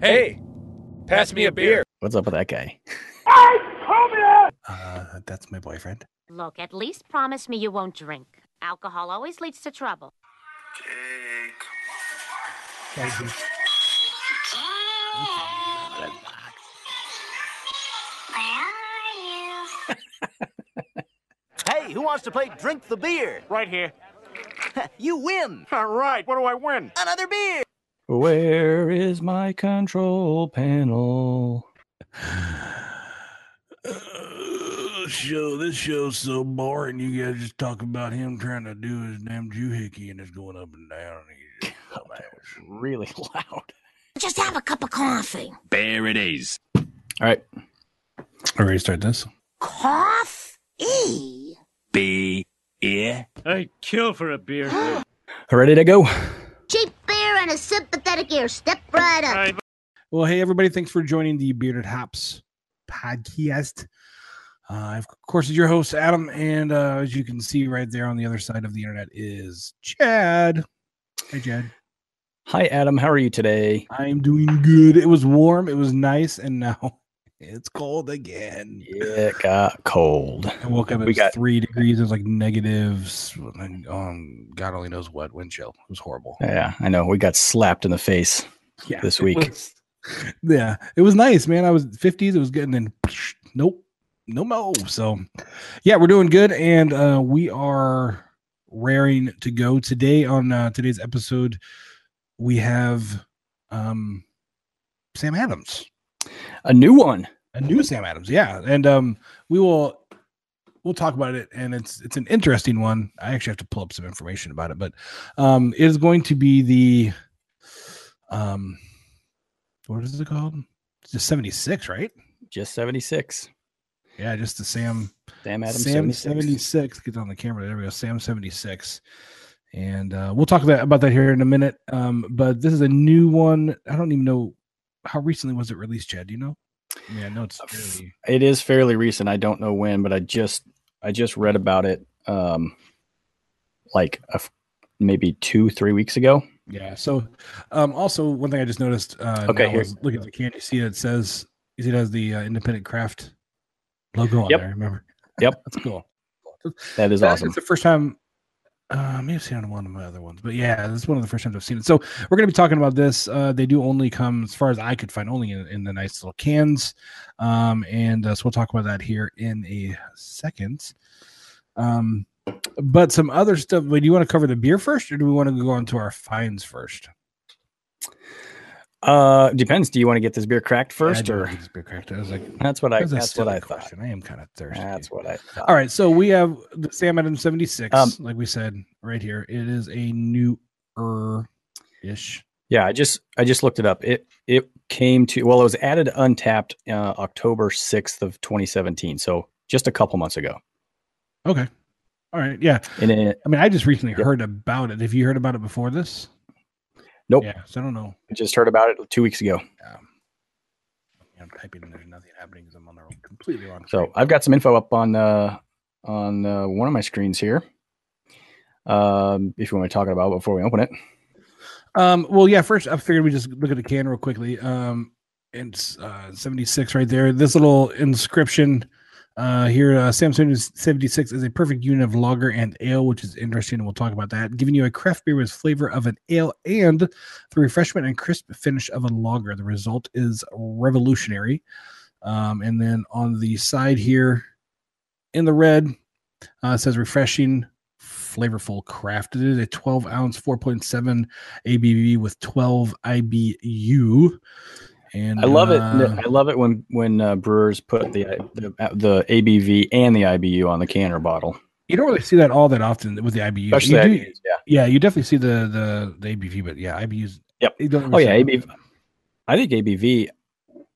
Hey, pass me a beer. What's up with that guy? Uh, that's my boyfriend. Look, at least promise me you won't drink. Alcohol always leads to trouble. Hey, who wants to play Drink the Beer? Right here. You win All right, what do I win? another beer. Where is my control panel? Uh, show this show's so boring. You guys just talk about him trying to do his damn doohickey and it's going up and down. And he's just dumbass. Really loud. Just have a cup of coffee. There it is. All right. All right, start this. Coffee? B. Yeah. I'd kill for a beer. Ready to go? Cheap beer and a sympathetic ear. Step right up. Well, hey everybody! Thanks for joining the Bearded Hops podcast. Uh, of course, is your host Adam, and uh, as you can see right there on the other side of the internet is Chad. Hey, Chad. Hi, Adam. How are you today? I'm doing good. It was warm. It was nice, and now it's cold again. It got cold. I woke up. It We was got- three degrees. It was like negatives. Um, God only knows what wind chill. It was horrible. Yeah, I know. We got slapped in the face. Yeah, this it week. was- yeah, it was nice, man. I was 50s. It was getting in. Nope, no mo. So, yeah, we're doing good, and uh, we are raring to go today. On uh, today's episode, we have um, Sam Adams, A new one. a new Sam Adams. Yeah, and um, we will we'll talk about it, and it's it's an interesting one. I actually have to pull up some information about it, but um, it is going to be the um, what is it called? It's just seventy six, right? Just 76. Yeah, just the Sam Sam Adams Sam 76. 76. Get on the camera. There we go. Sam 76. And uh, we'll talk about, about that here in a minute. Um, but this is a new one. I don't even know how recently was it released, Chad? Do you know? Yeah, I know it's Uh, fairly. It is fairly recent. I don't know when, but I just I just read about it um like a maybe 2 3 weeks ago. Yeah. So, um, also one thing I just noticed. Uh, Okay, here- look at the can. You see it says, it has the uh, independent craft logo on Yep. there. Remember? Yep. That's cool. That is That- awesome. It's the first time. Uh, I may have seen it on one of my other ones, but yeah, this is one of the first times I've seen it. So we're going to be talking about this. Uh, they do only come, as far as I could find, only in, in the nice little cans. Um, and uh, so we'll talk about that here in a second. Um, but some other stuff. Wait, do you want to cover the beer first, or do we want to go on to our finds first? Uh depends. Do you want to get this beer cracked first Yeah, I or get this beer cracked. I was like, That's what I that's, that's what I thought. I am kind of thirsty. That's what I thought. All right, so we have the Sam Adams 76, Um, like we said right here. It is a newer ish. Yeah, I just I just looked it up. It it came to well, it was added Untappd uh, October sixth of 2017. So just a couple months ago. Okay. All right. Yeah. And it, I mean, I just recently heard about it. Have you heard about it before this? Nope, Yeah. So I don't know. I just heard about it two weeks ago. Um, I'm typing and there's nothing happening because I'm on the completely wrong. So screen. I've got some info up on uh, on uh, one of my screens here. Um, if you want to talk about it before we open it, Um, well, yeah. First, I figured we just look at the can real quickly. Um, it's uh, 76 right there. This little inscription uh, here, uh, Samsung 76 is a perfect unit of lager and ale, which is interesting, and we'll talk about that. Giving you a craft beer with flavor of an ale and the refreshment and crisp finish of a lager. The result is revolutionary. Um, and then on the side here, in the red, uh, says refreshing, flavorful craft. It is a 12 ounce, 4.7 ABV with 12 IBU. And I love it. uh, I love it when when uh, brewers put the, the the ABV and the IBU on the can or bottle. you don't really see that all that often with the IBU. Especially You do- IBUs, yeah. yeah, you definitely see the the, the ABV, but yeah, IBUs. Yep. don't Oh yeah, ABV. I think ABV.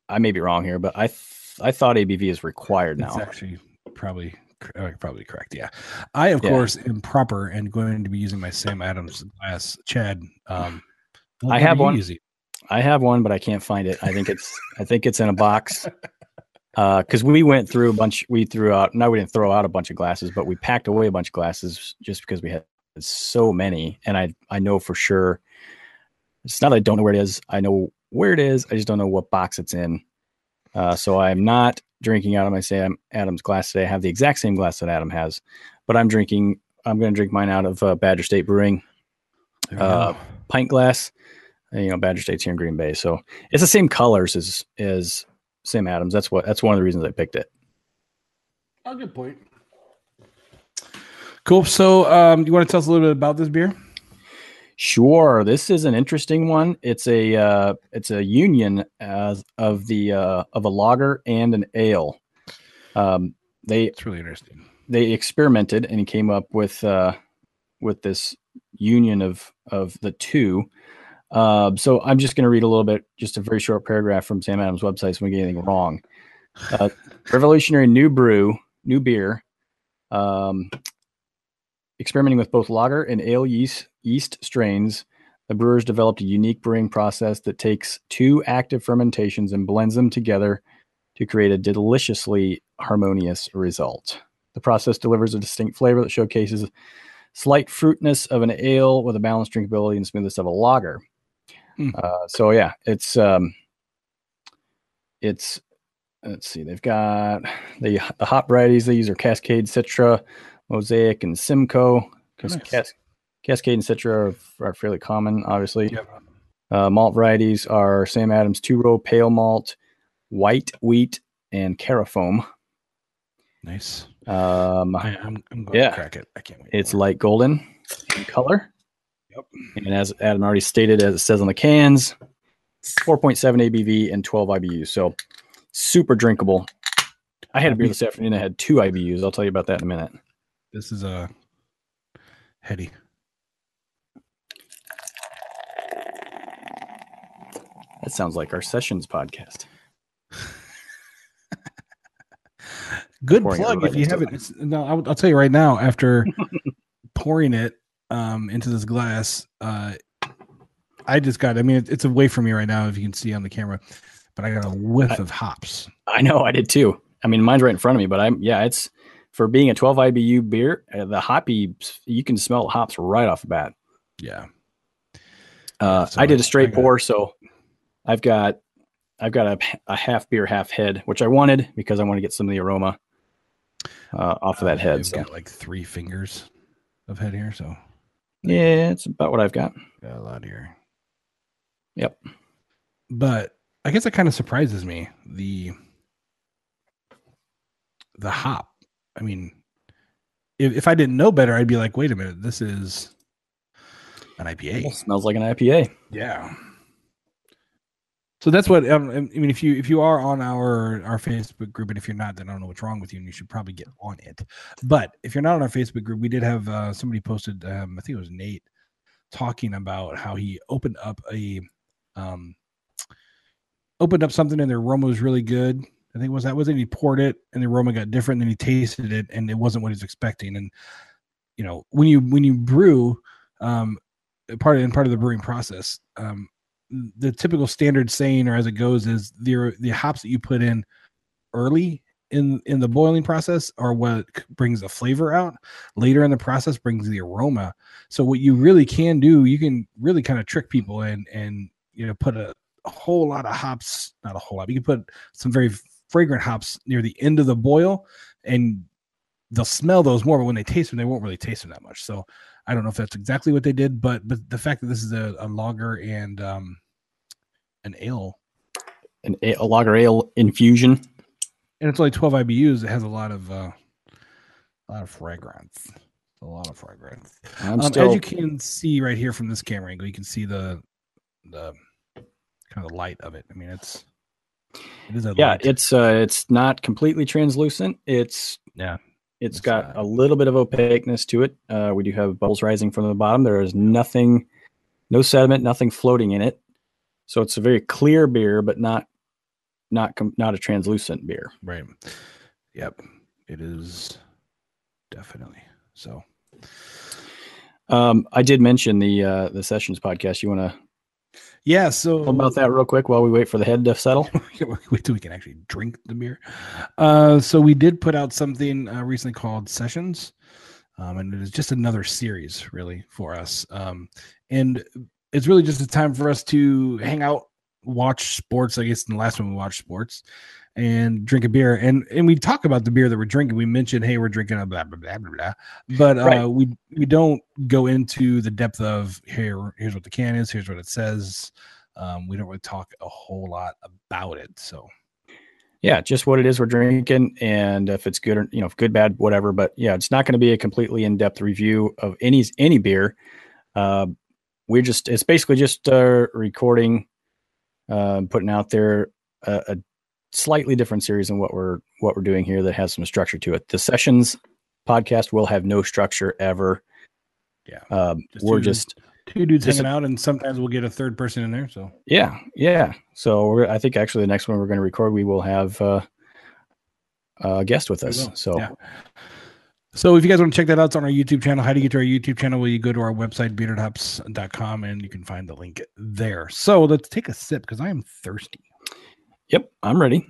I may be wrong here, but I th- I thought ABV is required It's now. actually probably uh, probably correct. Yeah, I of Yeah. course am proper and going to be using my Sam Adams glass. Chad, um, I have what are you one. using? I have one, but I can't find it. I think it's I think it's in a box. Uh, because we went through a bunch, we threw out. No, we didn't throw out a bunch of glasses, but we packed away a bunch of glasses just because we had so many. And I I know for sure It's not that I don't know where it is. I know where it is. I just don't know what box it's in. Uh, so I'm not drinking out of my Sam Adams glass today. I have the exact same glass that Adam has, but I'm drinking. I'm going to drink mine out of uh, Badger State Brewing uh, pint glass. You know, Badger State's here in Green Bay, so it's the same colors as as Sam Adams. That's what. That's one of the reasons I picked it. Oh, good point. Cool. So, um, you want to tell us a little bit about this beer? Sure, this is an interesting one. It's a uh, it's a union as of the uh, of a lager and an ale. Um, they It's really interesting. they experimented and came up with uh, with this union of of the two. Uh, so I'm just going to read a little bit, just a very short paragraph from Sam Adams' website, so we get anything wrong. Uh, revolutionary new brew, new beer, um, experimenting with both lager and ale yeast yeast strains. The brewers developed a unique brewing process that takes two active fermentations and blends them together to create a deliciously harmonious result. The process delivers a distinct flavor that showcases slight fruitness of an ale with a balanced drinkability and smoothness of a lager. Hmm. Uh, so yeah, it's um, it's let's see, they've got the the hop varieties they use are Cascade, Citra, Mosaic, and Simcoe. Because Nice. Cas- Cascade and Citra are, are fairly common, obviously. Yep. Uh, malt varieties are Sam Adams two row pale malt, white wheat, and carafoam. Nice. Um, I, I'm, I'm going Yeah. to crack it. I can't wait. it's light golden in color. Yep. And as Adam already stated, as it says on the cans, 4.7 ABV and 12 IBUs. So super drinkable. I had a beer this afternoon that had two IBUs. I'll tell you about that in a minute. This is a heady. That sounds like our sessions podcast. Good plug if you haven't. No, I'll, I'll tell you right now. After pouring it um, into this glass, uh, I just got. I mean, it, it's away from me right now, if you can see on the camera, but I got a whiff of hops. I know I did too. I mean, mine's right in front of me, but I'm yeah, it's for being a 12 IBU beer. Uh, the hoppy, you can smell hops right off the bat. Yeah, Uh, So I did a straight pour, so I've got I've got a, a half beer, half head, which I wanted because I want to get some of the aroma uh, off of that head. I've So got like three fingers of head here, so yeah, it's about what I've got. got a lot here. Yep. But I guess that kind of surprises me the the hop. I mean, if if I didn't know better, I'd be like, wait a minute, this is an IPA. It smells like an IPA. Yeah. So that's what um, I mean. If you if you are on our our Facebook group, and if you're not, then I don't know what's wrong with you, and you should probably get on it. But if you're not on our Facebook group, we did have uh, somebody posted. Um, I think it was Nate talking about how he opened up a um, opened up something, and the aroma was really good. I think it was that was it. He poured it, and the aroma got different. Then he tasted it, and it wasn't what he was expecting. And you know, when you when you brew, um, part of and part of the brewing process, um, the typical standard saying or as it goes is the the hops that you put in early in in the boiling process are what brings the flavor out. Later in the process brings the aroma. So what you really can do you can really kind of trick people and and you know put a, a whole lot of hops not a whole lot you can put some very fragrant hops near the end of the boil and they'll smell those more but when they taste them they won't really taste them that much. So I don't know if that's exactly what they did, but but the fact that this is a, a lager and um, an ale, An a, a lager ale infusion. and it's only 12 IBUs, it has a lot of uh, a lot of fragrance. A lot of fragrance. Um, still as you can see right here from this camera angle, you can see the the kind of light of it. I mean, it's it is a yeah, light. it's uh, it's not completely translucent. It's Yeah. it's It's got not. a little bit of opaqueness to it. Uh, we do have bubbles rising from the bottom. There is nothing, no sediment, nothing floating in it. So it's a very clear beer, but not not not a translucent beer. right. Yep, it is definitely so. Um, I did mention the uh, the sessions podcast. You want to Yeah. So about that real quick while we wait for the head to settle? wait till we can actually drink the beer. Uh, so we did put out something uh, recently called Sessions, um, and it is just another series really for us. Um, and it's really just a time for us to hang out, watch sports. I guess in the last one we watched sports and drink a beer. And and we talk about the beer that we're drinking. We mentioned, hey, we're drinking a blah blah blah blah blah. But uh, Right. we we don't go into the depth of here. Here's what the can is. Here's what it says. Um, we don't really talk a whole lot about it. So yeah, just what it is we're drinking, and if it's good or you know, if good, bad, whatever. But yeah, it's not going to be a completely in depth review of any any beer. Uh, we're just it's basically just uh, recording, uh, putting out there a, a slightly different series than what we're what we're doing here that has some structure to it. The sessions podcast will have no structure ever. Yeah. um, Just we're two- just two dudes Just hanging out, and sometimes we'll get a third person in there. So Yeah, yeah. So we're, I think actually the next one we're going to record, we will have uh, a guest with us. So yeah. So if you guys want to check that out, it's on our YouTube channel. How to get to our YouTube channel? Well, you go to our website, beardedhops.com, and you can find the link there. So let's take a sip because I am thirsty. yep, I'm ready.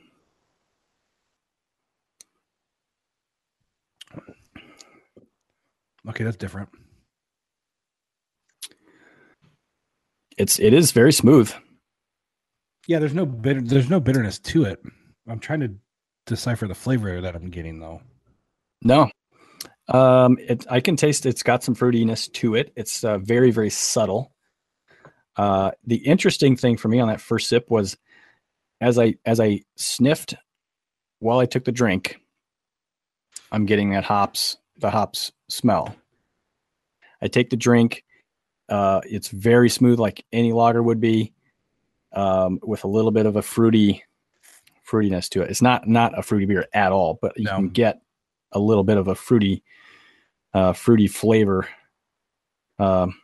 Okay, that's different. It's it is very smooth. Yeah, there's no bitter there's no bitterness to it. I'm trying to decipher the flavor that I'm getting though. No, um, it, I can taste it's got some fruitiness to it. It's uh, very very subtle. Uh, the interesting thing for me on that first sip was as I as I sniffed while I took the drink, I'm getting that hops the hops smell. I take the drink. Uh, it's very smooth, like any lager would be, um, with a little bit of a fruity fruitiness to it. It's not not a fruity beer at all, but you No. can get a little bit of a fruity, uh, fruity flavor. Um,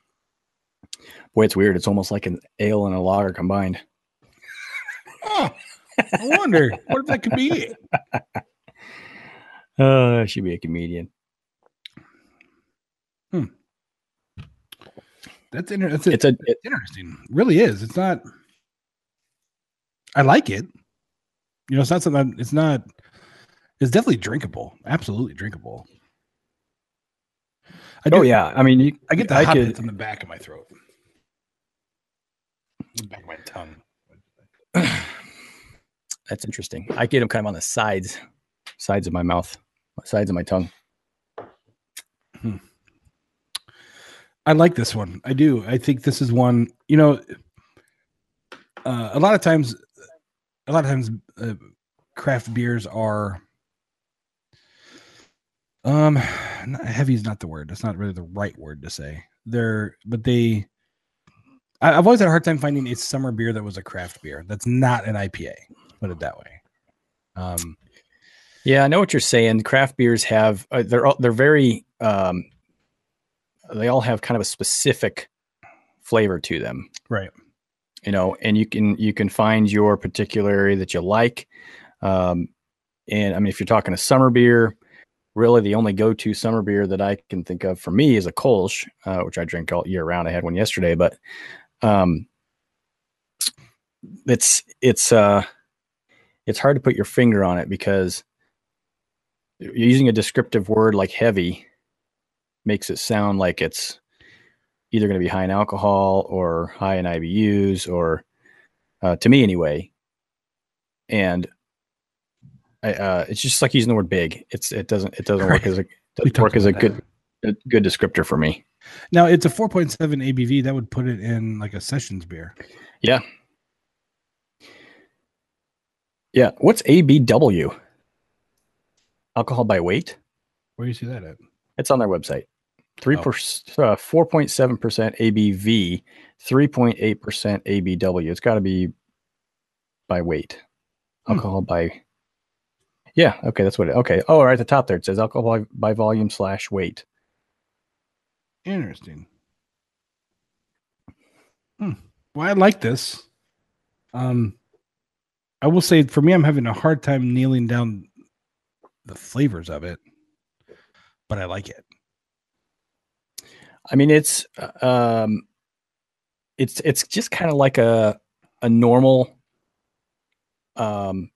boy, it's weird. It's almost like an ale and a lager combined. Oh, I wonder what if that could be it. Uh, I should be a comedian. That's inter- that's It's a it, It's interesting. Really is. It's not. I like it. You know, it's not something. It's not. It's definitely drinkable. Absolutely drinkable. I do, oh yeah. I mean, you, I get the I hot could- bits in the back of my throat. The back of my tongue. That's interesting. I get them kind of on the sides, sides of my mouth, sides of my tongue. I like this one. I do. I think this is one. You know, uh, a lot of times, a lot of times, uh, craft beers are. Um, heavy is not the word. That's not really the right word to say. They're, but they. I, I've always had a hard time finding a summer beer that was a craft beer. That's not an IPA. Put it that way. Um, Yeah, I know what you're saying. Craft beers have uh, they're all, they're very um, they all have kind of a specific flavor to them. right. you know and you can you can find your particular area that you like um and i mean if you're talking a summer beer really the only go-to summer beer that i can think of for me is a kolsch uh, which i drink all year round i had one yesterday but um it's it's uh it's hard to put your finger on it because using a descriptive word like heavy makes it sound like it's either going to be high in alcohol or high in IBUs or uh, to me anyway. And I, uh, it's just like using the word big. It's it doesn't it doesn't work as a doesn't work as a good a good descriptor for me. Now it's a 4.7 ABV. That would put it in like a sessions beer. Yeah. Yeah. What's ABW? Alcohol by weight. Where do you see that at? It's on their website. Three Oh. percent, uh, four point seven percent ABV, three point eight percent ABW. It's got to be by weight. Hmm. Alcohol by. Yeah. Okay. That's what. It, okay. Oh, right at the top there it says alcohol by, by volume slash weight. Interesting. Hmm. Well, I like this. Um, I will say for me, I'm having a hard time nailing down the flavors of it, but I like it. I mean, it's uh, um, it's it's just kind of like a a normal um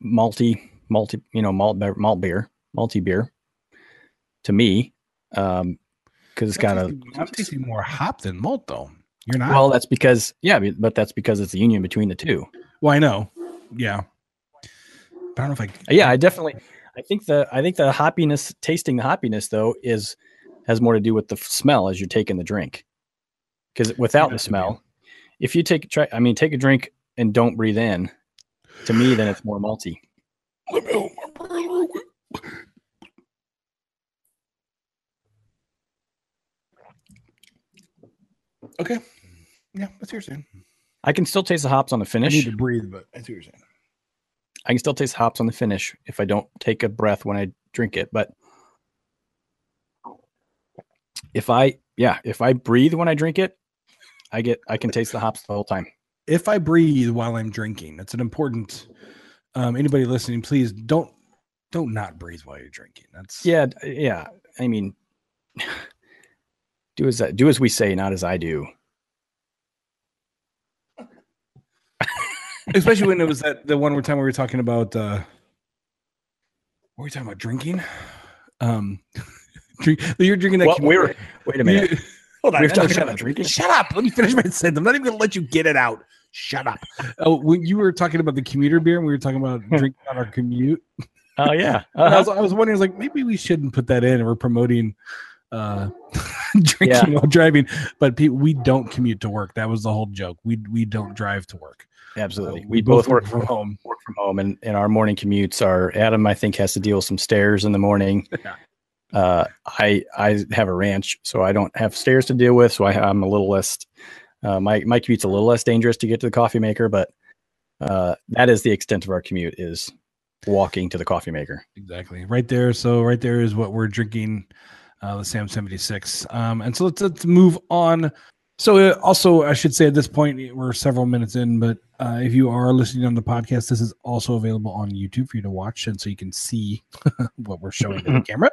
multi multi you know malt beer, malt beer multi beer to me um because it's got I'm a tasting, more hop than malt, though. You're not. Well, that's because yeah, but- that's because it's the union between the two. well, I know. Yeah. But I don't know if I. Yeah, I definitely. I think the I think the hoppiness, tasting the hoppiness though, is has more to do with the smell as you're taking the drink. Because without the smell, if you take try, I mean, take a drink and don't breathe in. To me, then it's more malty. Okay. Yeah, that's what you're saying. I can still taste the hops on the I finish. need to breathe, but that's what you're saying. I can still taste hops on the finish if I don't take a breath when I drink it. But if I, yeah, if I breathe when I drink it, I get, I can taste the hops the whole time. If I breathe while I'm drinking, that's an important. Um, anybody listening, please don't don't not breathe while you're drinking. That's Yeah, yeah. I mean, do as do as we say, not as I do. especially when it was that the one more time we were talking about uh what were we talking about drinking um drink you're drinking that Well, we were. Wait a minute. Hold on we were talking shut about up. drinking? shut up let me finish my sentence i'm not even gonna let you get it out shut up oh when you were talking about the commuter beer and we were talking about drinking on our commute Oh yeah. I, Uh-huh. was, I was wondering I was like maybe we shouldn't put that in we're promoting uh drinking while driving but pe- we don't commute to work that was the whole joke we we don't drive to work Absolutely. Uh, we, both work from home. Work from home, and, and our morning commutes are. Adam, I think, has to deal with some stairs in the morning. Yeah. Uh, I I have a ranch, so I don't have stairs to deal with. So I, I'm a little less. Uh, my my commute's a little less dangerous to get to the coffee maker, but uh, that is the extent of our commute is walking to the coffee maker. Exactly. Right there. So right there is what we're drinking, uh, the Sam 76. Um, and so let's, let's move on. So uh, also, I should say at this point, we're several minutes in, but uh, if you are listening on the podcast, this is also available on YouTube for you to watch. And so you can see what we're showing to the camera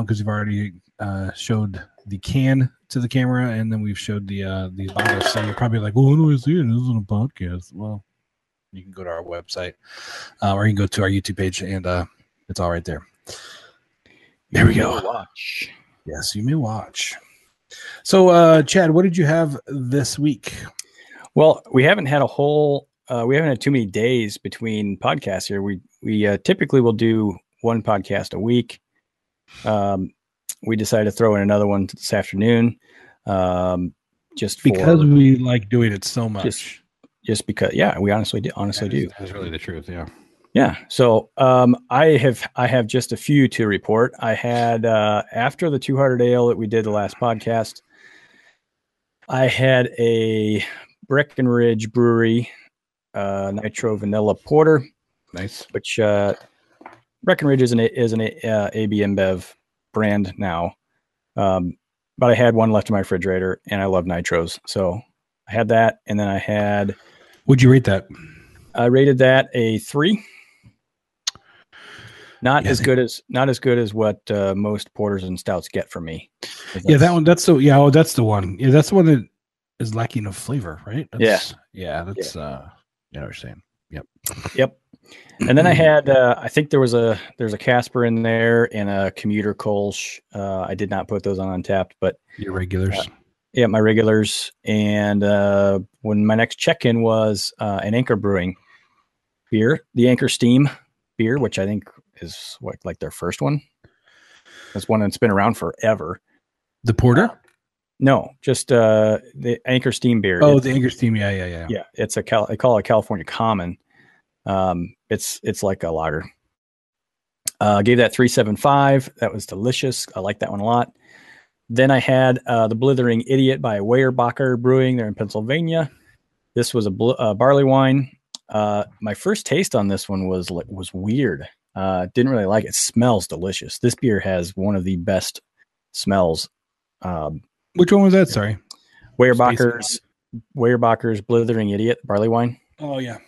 because we've already uh, showed the can to the camera and then we've showed the uh, the bottles. So you're probably like, well, what do I see? This is on a podcast. Well, you can go to our website uh, or you can go to our YouTube page and uh, it's all right there. There we go. Watch. Yes, you may watch. So, uh, Chad, what did you have this week? Well, we haven't had a whole. Uh, we haven't had too many days between podcasts here. We we uh, typically will do one podcast a week. Um, we decided to throw in another one this afternoon, um, just for, Because we like doing it so much. Just- just because. Yeah, we honestly do. Honestly do. That's really the truth. Yeah. Yeah. So um, I have I have just a few to report. I had uh, after the 200 ale that we did the last podcast. I had a Breckenridge Brewery uh, Nitro Vanilla Porter, Nice. which uh, Breckenridge is an is an uh, AB InBev brand now. Um, but I had one left in my refrigerator, and I love nitros, so I had that, and then I had Would you rate that? I rated that a three. Not Yeah, as good as not as good as what uh, most porters and stouts get from me. Yeah, that one. That's the yeah. Oh, that's the one. Yeah, that's the one that is lacking of flavor, right? That's, yeah. That's uh. You know what you're saying? Yep. Yep. And then I had uh, I think there was a there's a Casper in there and a commuter Kolsch. Uh, I did not put those on Untappd, but Your regulars. yeah, my regulars. And uh, when my next check in was uh, an Anchor Brewing beer, the Anchor Steam beer, which I think is what like their first one. That's one that's been around forever. the porter. No, just uh, the Anchor Steam beer. Oh, It's- the Anchor Steam. Yeah, yeah, yeah. yeah, it's a Cal- I call it a California Common. Um, it's it's like a lager. Uh, gave that three seven five. That was delicious. I like that one a lot. Then I had uh, the Blithering Idiot by Weyerbacher Brewing. There in Pennsylvania. This was a bl- uh, barley wine. Uh, my first taste on this one was like was weird. Uh, didn't really like it. Smells delicious. This beer has one of the best smells. Um, Which one was that? Sorry. Weyerbacher's Weyerbacher's Blithering Idiot barley wine Oh yeah.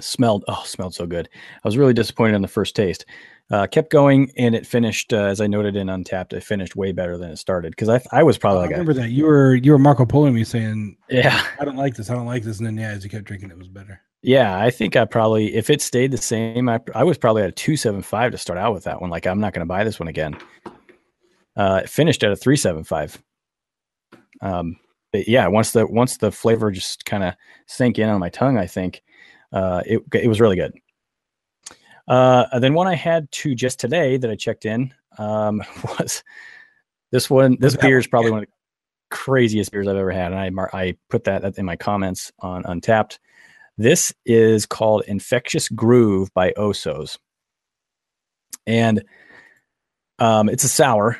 Smelled oh smelled so good. I was really disappointed in the first taste. Uh, kept going and it finished uh, as I noted in Untappd. It finished way better than it started because I I was probably I like remember that you were you were Marco Polo me saying yeah I don't like this. I don't like this. And then yeah, as you kept drinking, it was better. yeah. I think I probably if it stayed the same, I I was probably at a two seven five to start out with that one. Like I'm not going to buy this one again. Uh, it finished at a three seven five. Um, but yeah, once the once the flavor just kind of sank in on my tongue, I think uh, it it was really good. Uh, and then one I had to just today that I checked in um, was this one. This beer is probably one of the craziest beers I've ever had, and I I put that in my comments on Untappd. This is called Infectious Groove by O'so's, and um, it's a sour.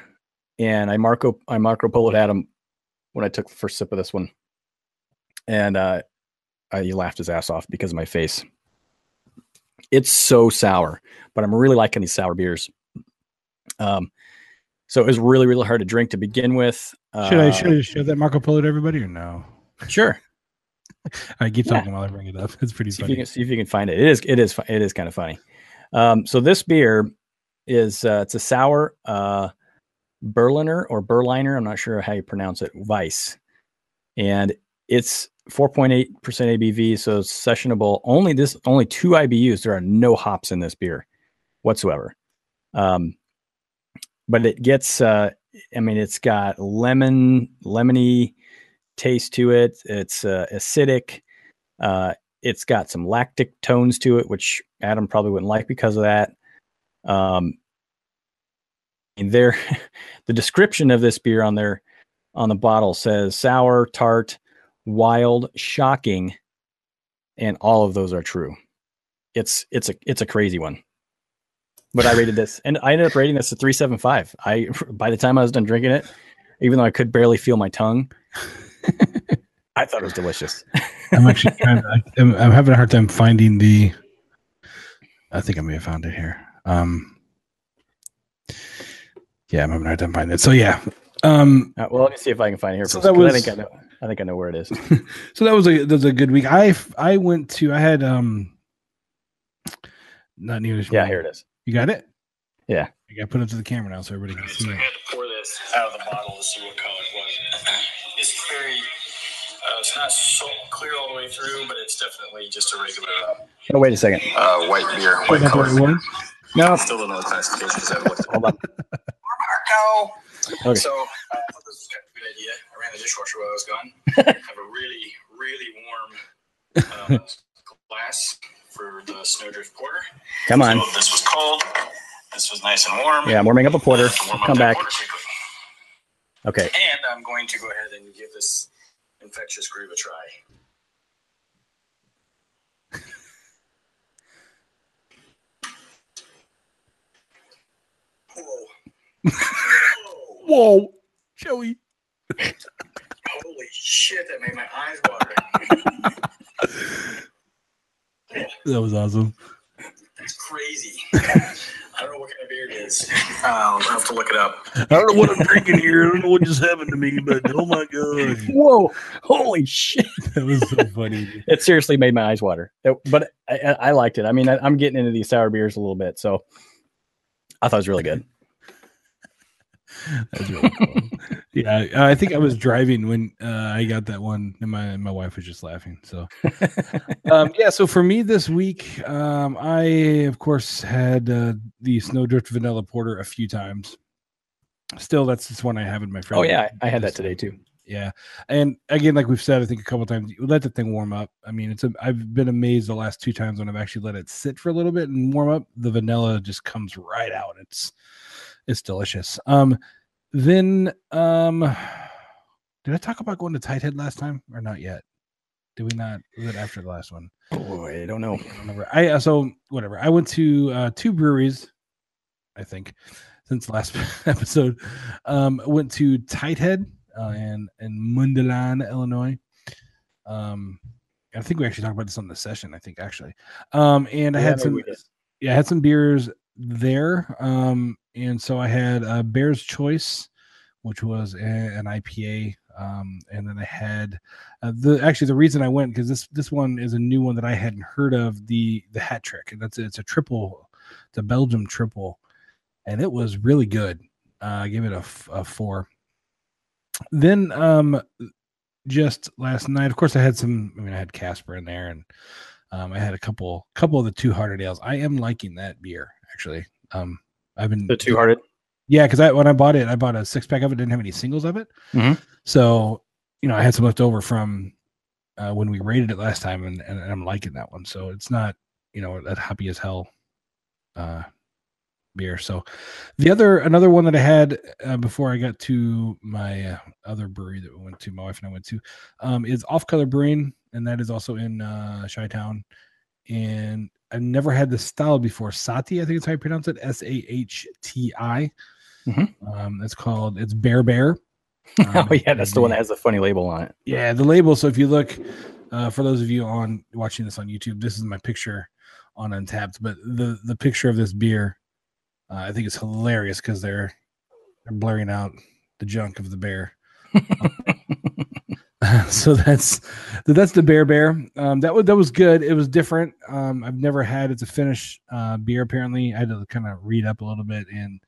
And I Marco I Marco Poloed at him when I took the first sip of this one, and uh, uh, he laughed his ass off because of my face. It's so sour, but I'm really liking these sour beers. Um, so it was really really hard to drink to begin with. Should I Uh, should I show that Marco Polo to everybody or no? Sure. I keep Yeah. talking while I bring it up. It's pretty see if, you funny. can, see if you can find it. It is. It is. It is kind of funny. Um, so this beer is uh, it's a sour uh, Berliner or Berliner. I'm not sure how you pronounce it. Weiss, and it's 4.8 percent ABV, so sessionable. Only this only two IBUs. There are no hops in this beer whatsoever. Um, but it gets uh, I mean it's got lemon lemony taste to it. It's uh, acidic. Uh, it's got some lactic tones to it, which Adam probably wouldn't like because of that. Um, and there, the description of this beer on their on the bottle says sour, tart, wild, shocking, and all of those are true. It's it's a it's a crazy one. But I rated this, and I ended up rating this a three seven five. I by the time I was done drinking it, even though I could barely feel my tongue, I thought it was delicious. I'm actually trying to, I'm, I'm having a hard time finding the. I think I may have found it here. Um, yeah, I'm having a hard time finding it. So yeah, um, Uh, well, let me see if I can find it here. So first, that was- I think I know. I think I know where it is. so that was a that was a good week. I I went to I had um, not nearly. Yeah, here it is. You got it. Yeah. I got to put it to the camera now so everybody can see it. I had to pour this out of the bottle to see what color it was. It's very, uh, it's not so clear all the way through, but it's definitely just a regular uh Oh, wait a second. uh, white beer, white that the color. right one? No, Still don't know the classification because I haven't hold on. Marco. Okay. So uh, I thought this was a good idea. I ran the dishwasher while I was gone. have a really, really warm uh, glass for the Snowdrift Porter. Come on. So this was cold. This was nice and warm. Yeah, I'm warming up a porter. Warm up Come back. porter. Okay. And I'm going to go ahead and give this infectious groove a try. Whoa. Whoa. Whoa, Joey. Holy shit, that made my eyes water. That was awesome. That's crazy. I don't know what kind of beer it is. I'll have to look it up. I don't know what I'm drinking here. I don't know what just happened to me, but oh my god, Whoa! Holy shit! that was so funny. It seriously made my eyes water. It- but I, I I liked it. I mean, I, I'm getting into these sour beers a little bit, so I thought it was really good. That's really cool. yeah, I think I was driving when uh, I got that one, and my my wife was just laughing. So, um, yeah. So for me this week, um, I of course had uh, the Snowdrift Vanilla Porter a few times. Still, that's just one I have in my fridge. Oh yeah, I, I had that today too. Yeah, and again, like we've said, I think a couple times, let the thing warm up. I mean, it's a. I've been amazed the last two times when I've actually let it sit for a little bit and warm up. The vanilla just comes right out. It's it's delicious. Um, then um, did I talk about going to Tighthead last time or not yet? Did we not? Was it after the last one? Oh, I don't know. I don't remember. I uh, so whatever. I went to uh, two breweries, I think, since last episode. Um, went to Tighthead uh, and in Mundelein, Illinois. Um, I think we actually talked about this on the session. I think actually. Um, and I Yeah, had some. Yeah, I had some beers there. Um, and so I had uh, Bear's Choice, which was a, an IPA. Um, and then I had uh, the actually the reason I went because this this one is a new one that I hadn't heard of the the hat trick and that's it's a triple, it's a Belgium triple, and it was really good. Uh, I gave it a, a four. Then um, just last night, of course, I had some. I mean, I had Casper in there, and um, I had a couple couple of the two hearted ales. I am liking that beer actually. Um, I've been The two hearted. yeah, because I when I bought it, I bought a six pack of it. Didn't have any singles of it. Mhm. So you know, I had some left over from uh, when we rated it last time, and, and I'm liking that one. So it's not, you know, that happy as hell uh, beer. So the other another one that I had uh, before I got to my uh, other brewery that we went to, my wife and I went to, um, is Off Color Brewing, and that is also in uh, Chi Town. And I've never had this style before. Sahti, I think it's how you pronounce it. S A H T I. Mhm. Um, it's called it's Bear Bear. oh yeah, that's the one that has. has the funny label on it. Yeah, the label. So if you look, uh, for those of you on watching this on YouTube, this is my picture on Untappd. But the the picture of this beer, uh, I think it's hilarious because they're they're blurring out the junk of the bear. so that's that's the bear bear. Um, that was that was good. It was different. Um, I've never had it's a Finnish uh, beer. Apparently, I had to kind of read up a little bit and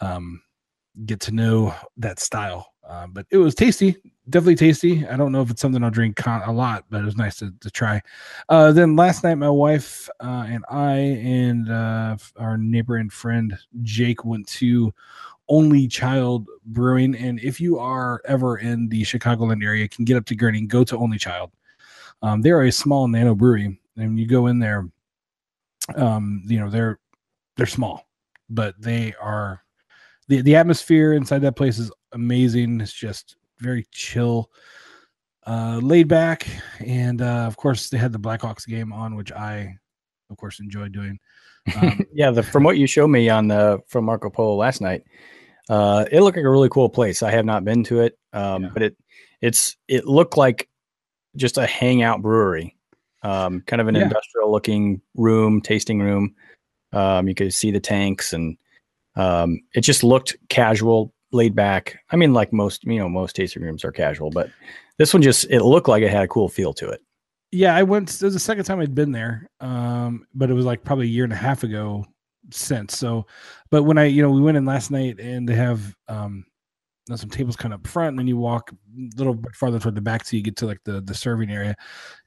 um, get to know that style. Uh, but it was tasty, definitely tasty. I don't know if it's something I'll drink con- a lot, but it was nice to, to try. Uh, then last night, my wife uh, and I and uh, our neighbor and friend Jake went to Only Child Brewing. And if you are ever in the Chicagoland area, can get up to Gurnee, go to Only Child. Um, they're a small nano brewery, and you go in there. Um, you know they're they're small, but they are the the atmosphere inside that place is amazing. It's just very chill, uh, laid back, and uh, of course they had the Blackhawks game on, which I, of course, enjoy doing. Um, Yeah, the from what you showed me on the from Marco Polo last night, uh, it looked like a really cool place. I have not been to it, um, Yeah. but it it's it looked like just a hangout brewery, um, kind of an Yeah. industrial looking room, tasting room. Um, you could see the tanks, and um, it just looked casual, laid back. I mean, like most you know most tasting rooms are casual, but this one just it looked like it had a cool feel to it. yeah, I went. It was the second time I'd been there, um, but it was like probably a year and a half ago since. So, but when I, you know, we went in last night and they have um, you know, some tables kind of up front, and then you walk a little bit farther toward the back so you get to like the the serving area,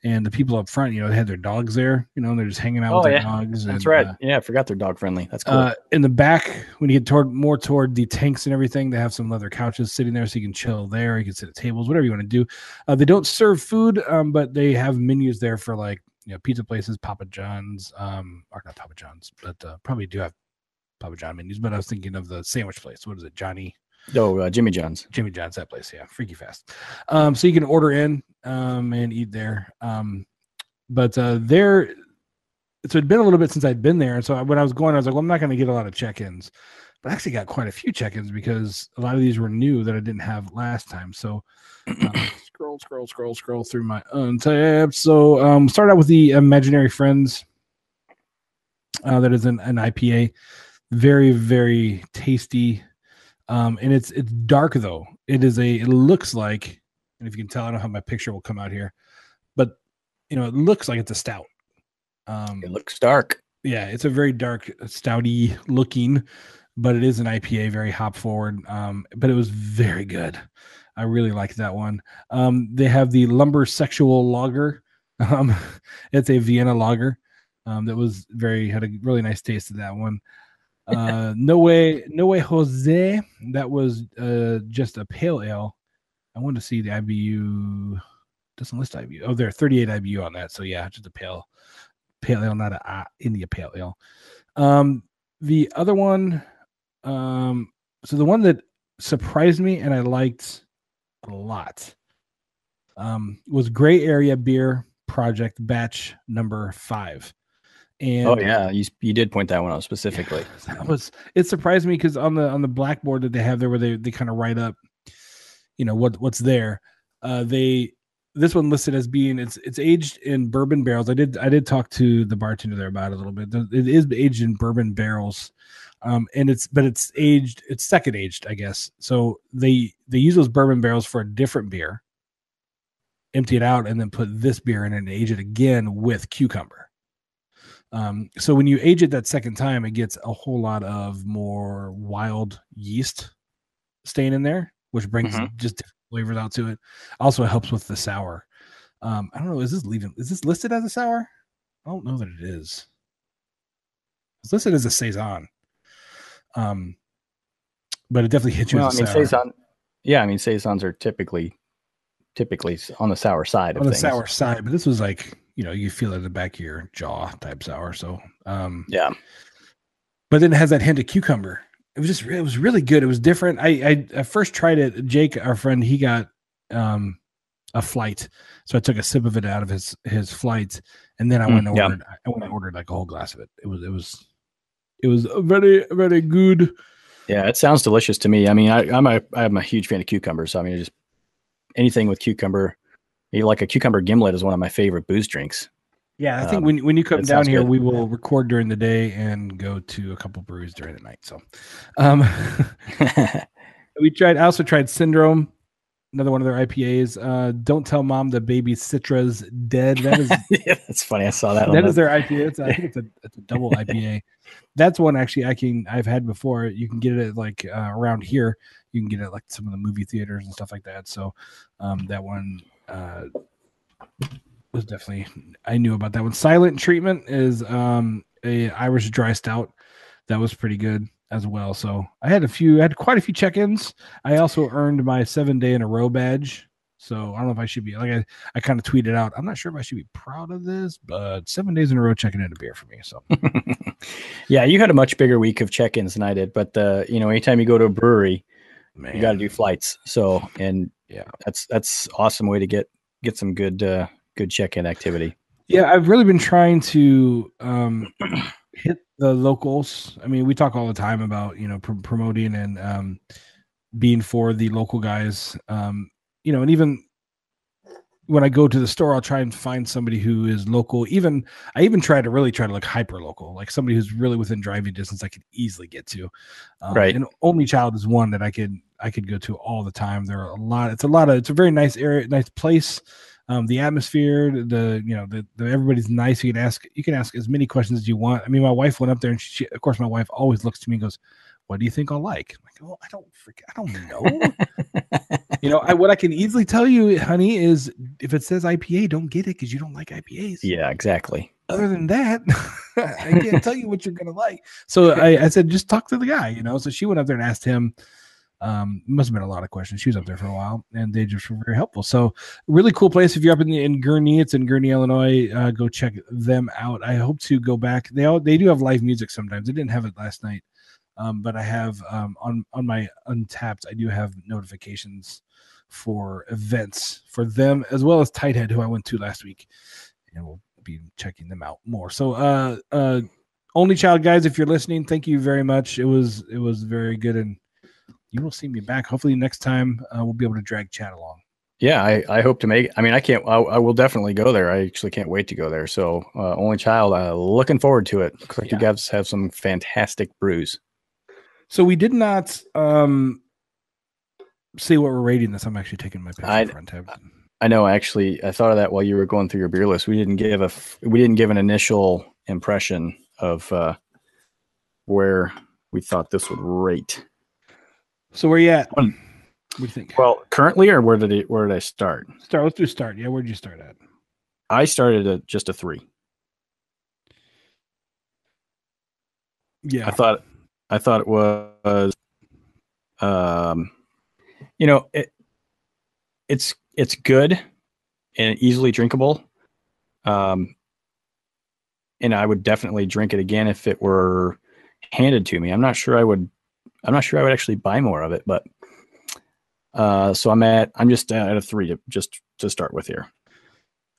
and the people up front, you know, they had their dogs there, you know, and they're just hanging out Oh, with their dogs. That's and, right. uh, yeah, I forgot they're dog friendly. That's cool. uh, in the back, when you get toward more toward the tanks and everything, they have some leather couches sitting there, so you can chill there. You can sit at tables, whatever you want to do. Uh, they don't serve food, um, but they have menus there for like you know pizza places, Papa John's, um, or not Papa John's, but uh, probably do have Papa John menus. But I was thinking of the sandwich place. What is it, Johnny? oh, uh, Jimmy John's. Jimmy John's, that place, yeah, freaky fast. Um, so you can order in um, and eat there. Um, but uh, there, so it'd been a little bit since I'd been there, and so when I was going, I was like, well, I'm not going to get a lot of check-ins, but I actually got quite a few check-ins because a lot of these were new that I didn't have last time. So uh, scroll, scroll, scroll, scroll through my Untappd. So um, start out with the Imaginary Friends. Uh, that is an, an IPA, very very tasty um and it's it's dark though it is a it looks like and if you can tell i don't know how my picture will come out here but you know it looks like it's a stout um It looks dark. yeah it's a very dark stouty looking but it is an ipa very hop forward um but it was very good i really liked that one. Um they have the lumber sexual lager. Um it's a vienna lager. Um that was very had a really nice taste of that one. Uh no way no way jose that was uh just a pale ale. I wanted to see the ibu doesn't list ibu oh there are 38 ibu on that. So yeah just a pale pale ale not a uh, india pale ale. Um the other one um so the one that surprised me and i liked a lot. Um was gray area beer project batch number five. And oh yeah, you you did point that one out specifically. that was it surprised me because on the on the blackboard that they have there where they, they kind of write up you know what what's there uh they this one listed as being it's it's aged in bourbon barrels. I did i did talk to the bartender there about it a little bit. It is aged in bourbon barrels um and it's but it's aged it's second aged i guess so they they use those bourbon barrels for a different beer empty it out and then put this beer in and age it again with cucumber um, so when you age it that second time, it gets a whole lot of more wild yeast staying in there, which brings Mhm. just different flavors out to it. Also it helps with the sour. Um, I don't know, is this leaving is this listed as a sour? I don't know that it is. It's listed as a saison. Um, but it definitely hits you Well, I mean, saison. Yeah, I mean, saisons are typically typically on the sour side of on the things. sour side, but this was like you know you feel it in the back of your jaw type sour. So um, Yeah. but then it has that hint of cucumber. It was just it was really good. It was different. I I, I first tried it. Jake, our friend, he got um a flight, so I took a sip of it out of his his flight, and then I Mm, went and yeah. ordered. I went and ordered like a whole glass of it. It was it was it was very very good. Yeah, it sounds delicious to me. I mean, I, I'm a I'm a huge fan of cucumbers. So I mean, just anything with cucumber, like a cucumber gimlet is one of my favorite booze drinks. Yeah, I think Um, when when you come down here, good. we will record during the day and go to a couple breweries during the night. So, um, we tried. I also tried Syndrome, another one of their IPAs. Uh, Don't tell mom the baby Citra's dead. That is yeah, that's funny. I saw that. that the- their IPA. It's, I think it's a it's a double IPA. That's one actually I can I've had before. You can get it at like uh, around here. You can get it at like some of the movie theaters and stuff like that. So um, that one uh, was definitely I knew about that one. Silent Treatment is um, a Irish dry stout that was pretty good as well. So I had a few, I had quite a few check-ins. I also earned my seven day in a row badge. So I don't know if I should be like I, I kind of tweeted out. I'm not sure if I should be proud of this, but seven days in a row checking in a beer for me. So yeah, you had a much bigger week of check-ins than I did, but uh, you know, anytime you go to a brewery, man, you got to do flights. So, and Yeah. that's that's awesome way to get get some good uh, good check-in activity. Yeah, I've really been trying to um, hit the locals. I mean, we talk all the time about you know pr- promoting and um, being for the local guys. Um, you know, and even when I go to the store, I'll try and find somebody who is local. Even I even try to really try to look hyper local, like somebody who's really within driving distance I could easily get to. Um, Right. And Only Child is one that I could I could go to all the time. There are a lot. It's a lot of. It's a very nice area, nice place. Um, the atmosphere, the you know, the, the everybody's nice. You can ask you can ask as many questions as you want. I mean, my wife went up there, and she, of course, my wife always looks to me and goes, "What do you think I'll like?" I'm like, "Oh, I don't freak, I don't know." you know, I, what I can easily tell you, honey, is if it says IPA, don't get it because you don't like IPAs. Yeah, exactly. Other than that, I can't tell you what you're gonna like. So I, I said, just talk to the guy. You know. So she went up there and asked him. Um, must have been a lot of questions. She was up there for a while, and they just were very helpful. So, really cool place. If you're up in, in Gurnee, it's in Gurnee, Illinois. Uh, go check them out. I hope to go back. They all they do have live music sometimes. They didn't have it last night, um, but I have um, on on my Untappd. I do have notifications for events for them as well as Tighthead, who I went to last week, and we'll be checking them out more. So, uh, uh, only child guys, if you're listening, thank you very much. It was it was very good, and you will see me back. Hopefully, next time uh, we'll be able to drag chat along. Yeah, I, I hope to make. I mean, I can't. I, I will definitely go there. I actually can't wait to go there. So, uh, only child, uh, looking forward to it. Looks like you Yeah. guys have some fantastic brews. So we did not um say what we're rating this. I'm actually taking my picture I- front tab. I know. Actually, I thought of that while you were going through your beer list. We didn't give a. We didn't give an initial impression of uh, where we thought this would rate. So where are you at? What do you think? Well, currently, or where did it? Where did I start? start. Let's do start. Yeah, where'd you start at? I started at just a three. Yeah, I thought I thought it was um you know it it's it's good and easily drinkable. Um and I would definitely drink it again if it were handed to me. I'm not sure I would I'm not sure I would actually buy more of it, but uh so I'm at I'm just at a 3 to, just to start with here.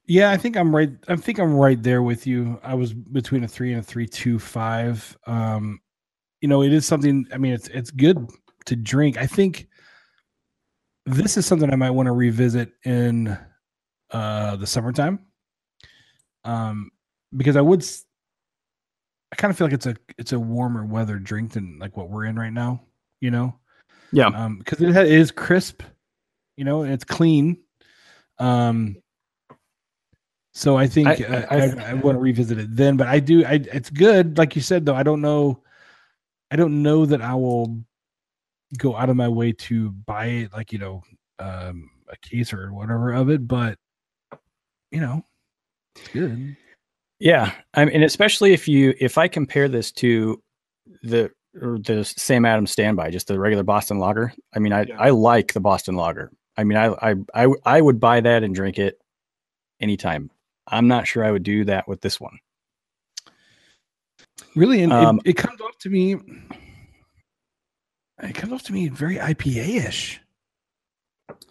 Yeah, I think I'm right. I think I'm right there with you. I was between a three and a three two five. Um, you know, it is something. I mean, it's it's good to drink. I think this is something I might want to revisit in uh the summertime. Um, because I would. I kind of feel like it's a it's a warmer weather drink than like what we're in right now. You know, Yeah. um because it, it is crisp you know and it's clean um so i think I- uh, I- I, I, want to revisit it then but i do i it's good like you said though i don't know i don't know that i will go out of my way to buy it like you know um a case or whatever of it but you know it's good Yeah, I mean, especially if you if I compare this to the the Sam Adams standby, just the regular Boston Lager. I mean, I Yeah. I like the Boston Lager. I mean, I, I, I, I would buy that and drink it anytime. I'm not sure I would do that with this one. Really, and Um, it, it comes off to me. It comes off to me very IPA ish.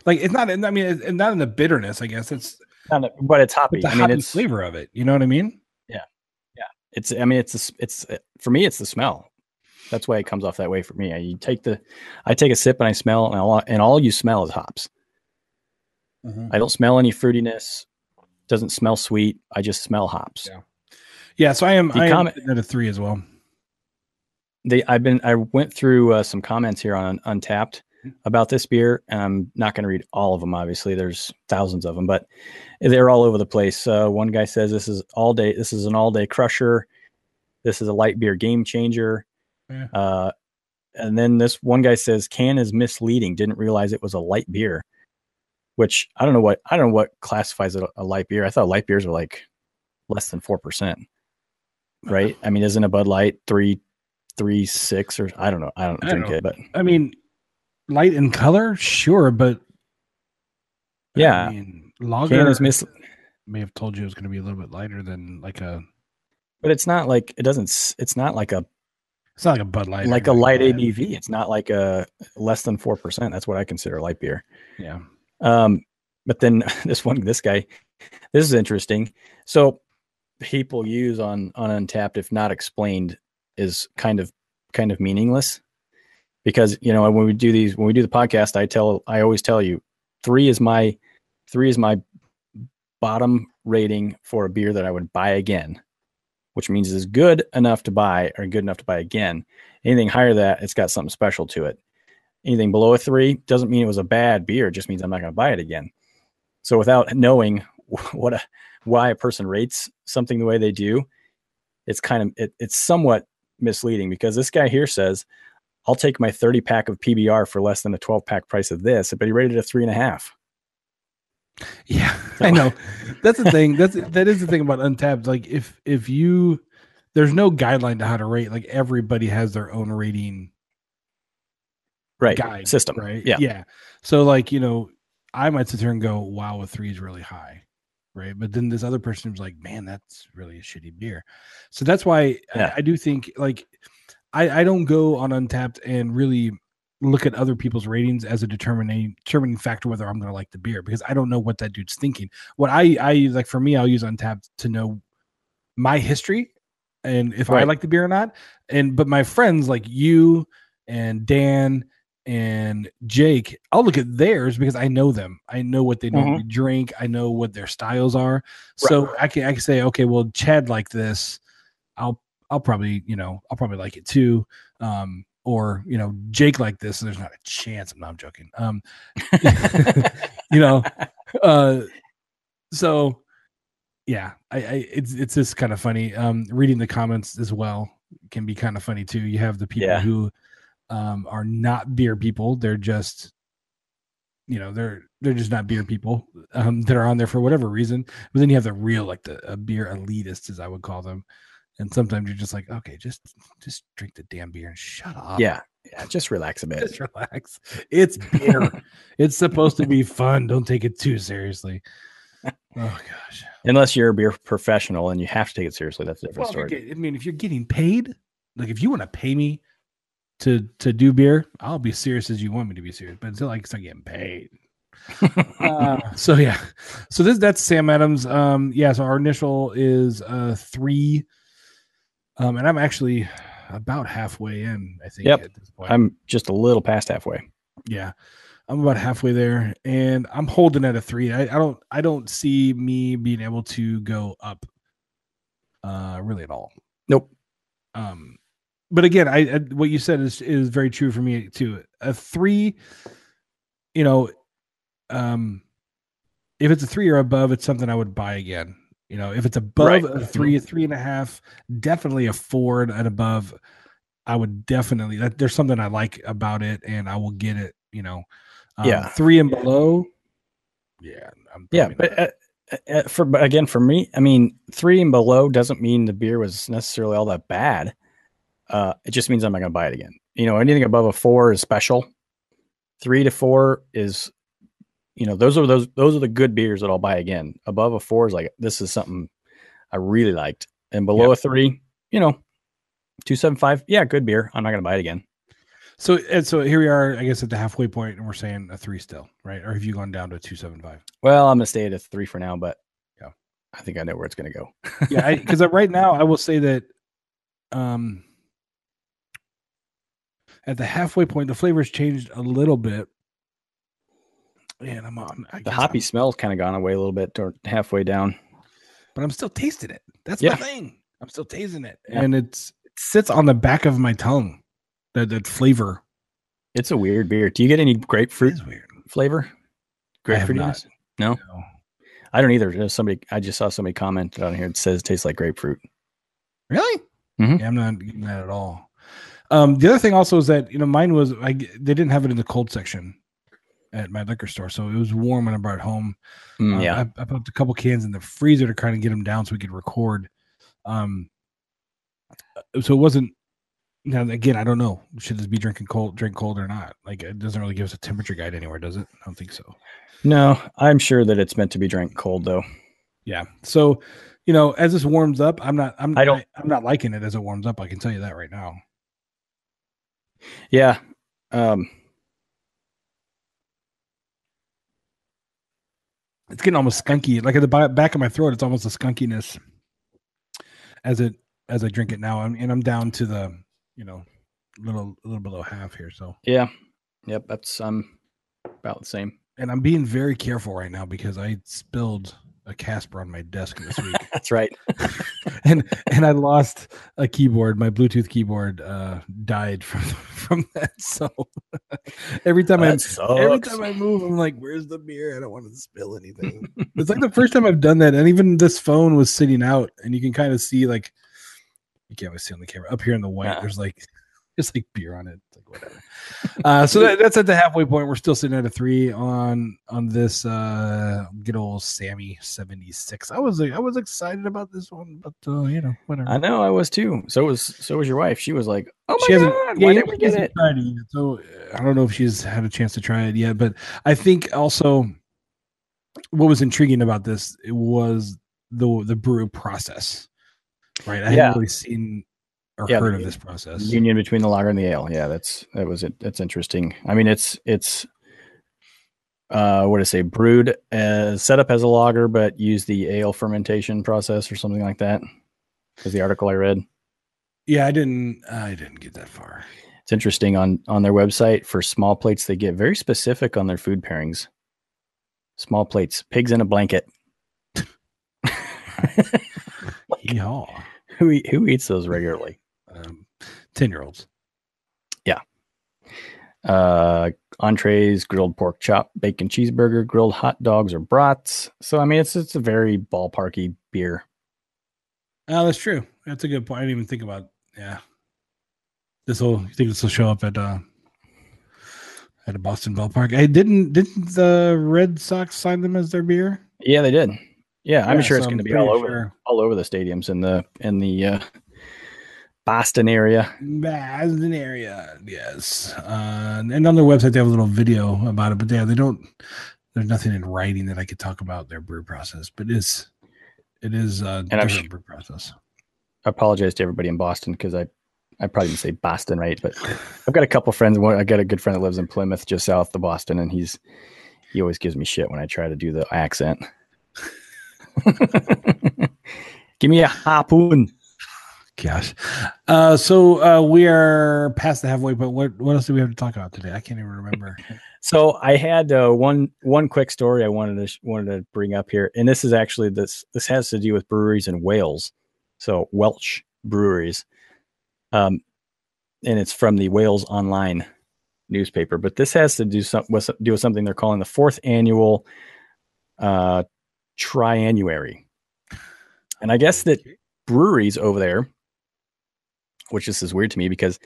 Like it's not. I mean, it's not in the bitterness. I guess it's But it's hoppy. I mean, it's flavor of it. You know what I mean? Yeah, yeah. It's. I mean, it's. s- It's for me. It's the smell. That's why it comes off that way for me. I, you take the, I take a sip and I smell, and all, and all you smell is hops. I don't smell any fruitiness. Doesn't smell sweet. I just smell hops. Yeah. Yeah. So I am. The I am comment- sitting at a three as well. They. I've been. I went through uh, some comments here on Untappd about this beer, and I'm not going to read all of them. Obviously, there's thousands of them, but they're all over the place. Uh, one guy says this is all day. This is an all day crusher. This is a light beer game changer. Yeah. Uh, and then this one guy says can is misleading. Didn't realize it was a light beer, which I don't know what I don't know what classifies it a, a light beer. I thought light beers were like less than four percent, right? I mean, isn't a Bud Light three, three six or I don't know. I don't I don't drink know. it, but I mean, light in color, sure, but yeah, I mean, lager mis. may have told you it was going to be a little bit lighter than like a. But it's not like it doesn't. It's not like a It's not like a Bud Light, like a light. ABV. It's not like a less than four percent. That's what I consider light beer. Yeah. Um, but then this one, this guy, this is interesting. So people use on on Untappd, if not explained, is kind of kind of meaningless because you know when we do these when we do the podcast, I tell I always tell you three is my three is my bottom rating for a beer that I would buy again, which means it's good enough to buy or good enough to buy again. Anything higher than that, it's got something special to it. Anything below a three doesn't mean it was a bad beer; it just means I'm not going to buy it again. So without knowing what a why a person rates something the way they do, it's kind of it, it's somewhat misleading because this guy here says, "I'll take my 30 pack of PBR for less than the 12 pack price of this," but he rated it a three and a half. Yeah, I know. That's the thing. That's that is the thing about Untappd. Like if if you there's no guideline to how to rate. Like everybody has their own rating Right, guide system. right? Yeah, yeah. So like you know, I might sit here and go, "Wow, a three is really high," right? But then this other person was like, "Man, that's really a shitty beer." So that's why Yeah. I, I do think like I I don't go on Untappd and really look at other people's ratings as a determining determining factor whether I'm going to like the beer because I don't know what that dude's thinking. What I I like for me, I'll use Untappd to know my history and if I like the beer or not. And but my friends like you and Dan and Jake, I'll look at theirs because I know them. I know what they mm-hmm. normally drink. I know what their styles are. So I can I can say, okay, well, Chad like this. I'll I'll probably you know I'll probably like it too. Um, or you know Jake like this. There's not a chance. I'm not joking. Um, you know, uh, so yeah, I, I it's it's just kind of funny. Um, reading the comments as well can be kind of funny too. You have the people Yeah. who um are not beer people. They're just you know they're they're just not beer people um that are on there for whatever reason. But then you have the real like the uh, beer elitists, as I would call them. And sometimes you're just like, okay, just just drink the damn beer and shut up. yeah, yeah. Just relax a bit. Just relax. It's beer. it's supposed to be fun. Don't take it too seriously. Oh gosh. Unless you're a beer professional and you have to take it seriously, that's a different Well, story. get- I mean, if you're getting paid, like if you want to pay me to to do beer, I'll be serious as you want me to be serious. But until I start getting paid. uh, so yeah. So this that's Sam Adams. Um, yeah, so our initial is uh three. Um, and I'm actually about halfway in, I think, Yep. at this point. I'm just a little past halfway. Yeah, I'm about halfway there, and I'm holding at a three. I, I don't I don't see me being able to go up, uh, really at all. Nope. Um, but again, I, I what you said is is very true for me too. A three, you know, um, if it's a three or above, it's something I would buy again. You know, if it's above Right. a three, a three and a half, definitely a four and above. I would definitely that there's something I like about it, and I will get it. You know, um, Yeah. three and below. Yeah, I'm Yeah, but uh, uh, for but again, for me, I mean, three and below doesn't mean the beer was necessarily all that bad. Uh, it just means I'm not going to buy it again. You know, anything above a four is special. Three to four is you know, those are those those are the good beers that I'll buy again. Above a four is like this is something I really liked, and below Yeah. a three, you know, two seven five, yeah, good beer. I'm not gonna buy it again. So and so here we are, I guess, at the halfway point, and we're saying a three still, right? Or have you gone down to a two seven five? Well, I'm gonna stay at a three for now, but Yeah. I think I know where it's gonna go. yeah, because right now I will say that um at the halfway point, the flavors changed a little bit. And I'm on The hoppy I'm- smell's kind of gone away a little bit, or halfway down. but I'm still tasting it. That's Yeah. my thing. I'm still tasting it, Yeah. and it's it sits on the back of my tongue. That that flavor It's a weird beer. Do you get any grapefruit weird. flavor? Grapefruit? No? No. I don't either. There's somebody I just saw somebody comment on here. It says it tastes like grapefruit. Really? Mhm. Yeah, I'm not getting that at all. Um, the other thing also is that you know mine was I they didn't have it in the cold section at my liquor store, so it was warm when I brought it home. Mm, Uh, yeah. I, I put a couple cans in the freezer to kind of get them down so we could record. Um, uh, so it wasn't. Now again, I don't know. Should this be drinking cold, drink cold or not? Like it doesn't really give us a temperature guide anywhere, does it? I don't think so. No, I'm sure that it's meant to be drank cold though. Yeah. So, you know, as this warms up, I'm not. I'm. I don't- I, am not liking it as it warms up. I can tell you that right now. Yeah. Um, It's getting almost skunky. Like at the back of my throat, it's almost a skunkiness as it as I drink it now. I'm, and I'm down to the, you know, little a little below half here. So, yeah. Yep. That's um about the same. and I'm being very careful right now because I spilled a Casper on my desk this week, That's right. and and I lost a keyboard. My Bluetooth keyboard uh, died from from that. So every time I every time I move, I'm like, "Where's the beer? I don't want to spill anything." it's like the first time I've done that, and even this phone was sitting out, and you can kind of see like you can't really see on the camera up here in the white. Yeah. There's like it's like beer on it. It's like whatever. uh, so that, that's at the halfway point. We're still sitting at a three on on this uh good old Sammy seventy six. I was like, I was excited about this one, but uh, you know whatever. I know I was too. So was so was your wife. She was like, "Oh my she hasn't, god, yeah, why didn't we get it?" it. So uh, I don't know if she's had a chance to try it yet, but I think also what was intriguing about this it was the the brew process, right? I Yeah. hadn't really seen or Yeah, heard the- of this process. Union between the lager and the ale. Yeah, that's that was it. That's interesting. I mean, it's it's uh what to say brewed as set up as a lager, but use the ale fermentation process or something like that. Was the article I read. Yeah, I didn't. I didn't get that far. It's interesting on on their website for small plates. They get very specific on their food pairings. Small plates, pigs in a blanket. Yeehaw. who who eats those regularly? Um, Ten year olds. Yeah. Uh, entrees, grilled pork chop, bacon cheeseburger, grilled hot dogs or brats. So I mean, it's it's a very ballparky beer. Oh, that's true. That's a good point. I didn't even think about. Yeah, this will. You think this will show up at uh at a Boston ballpark? I didn't. Didn't the Red Sox sign them as their beer? Yeah, they did. Yeah, I'm Yeah, sure it's going to be all over sure. all over the stadiums in the in the uh, Boston area. Boston area. Yes. Uh, and on their website they have a little video about it, but yeah, they don't. There's nothing in writing that I could talk about their brew process, but it is it is uh, And different brew process. I apologize to everybody in Boston because I I probably didn't say Boston right, but I've got a couple friends. One, I got a good friend that lives in Plymouth, just south of Boston, and he's he always gives me shit when I try to do the accent. Give me a harpoon. Gosh. Uh, so uh, we are past the halfway, but what what else do we have to talk about today? I can't even remember. So I had uh, one one quick story I wanted to sh- wanted to bring up here, and this is actually this this has to do with breweries in Wales, so Welsh breweries, um, and it's from the Wales Online newspaper. But this has to do some with do with something they're calling the fourth annual uh, Tryanuary, and I guess that breweries over there, which this is weird to me because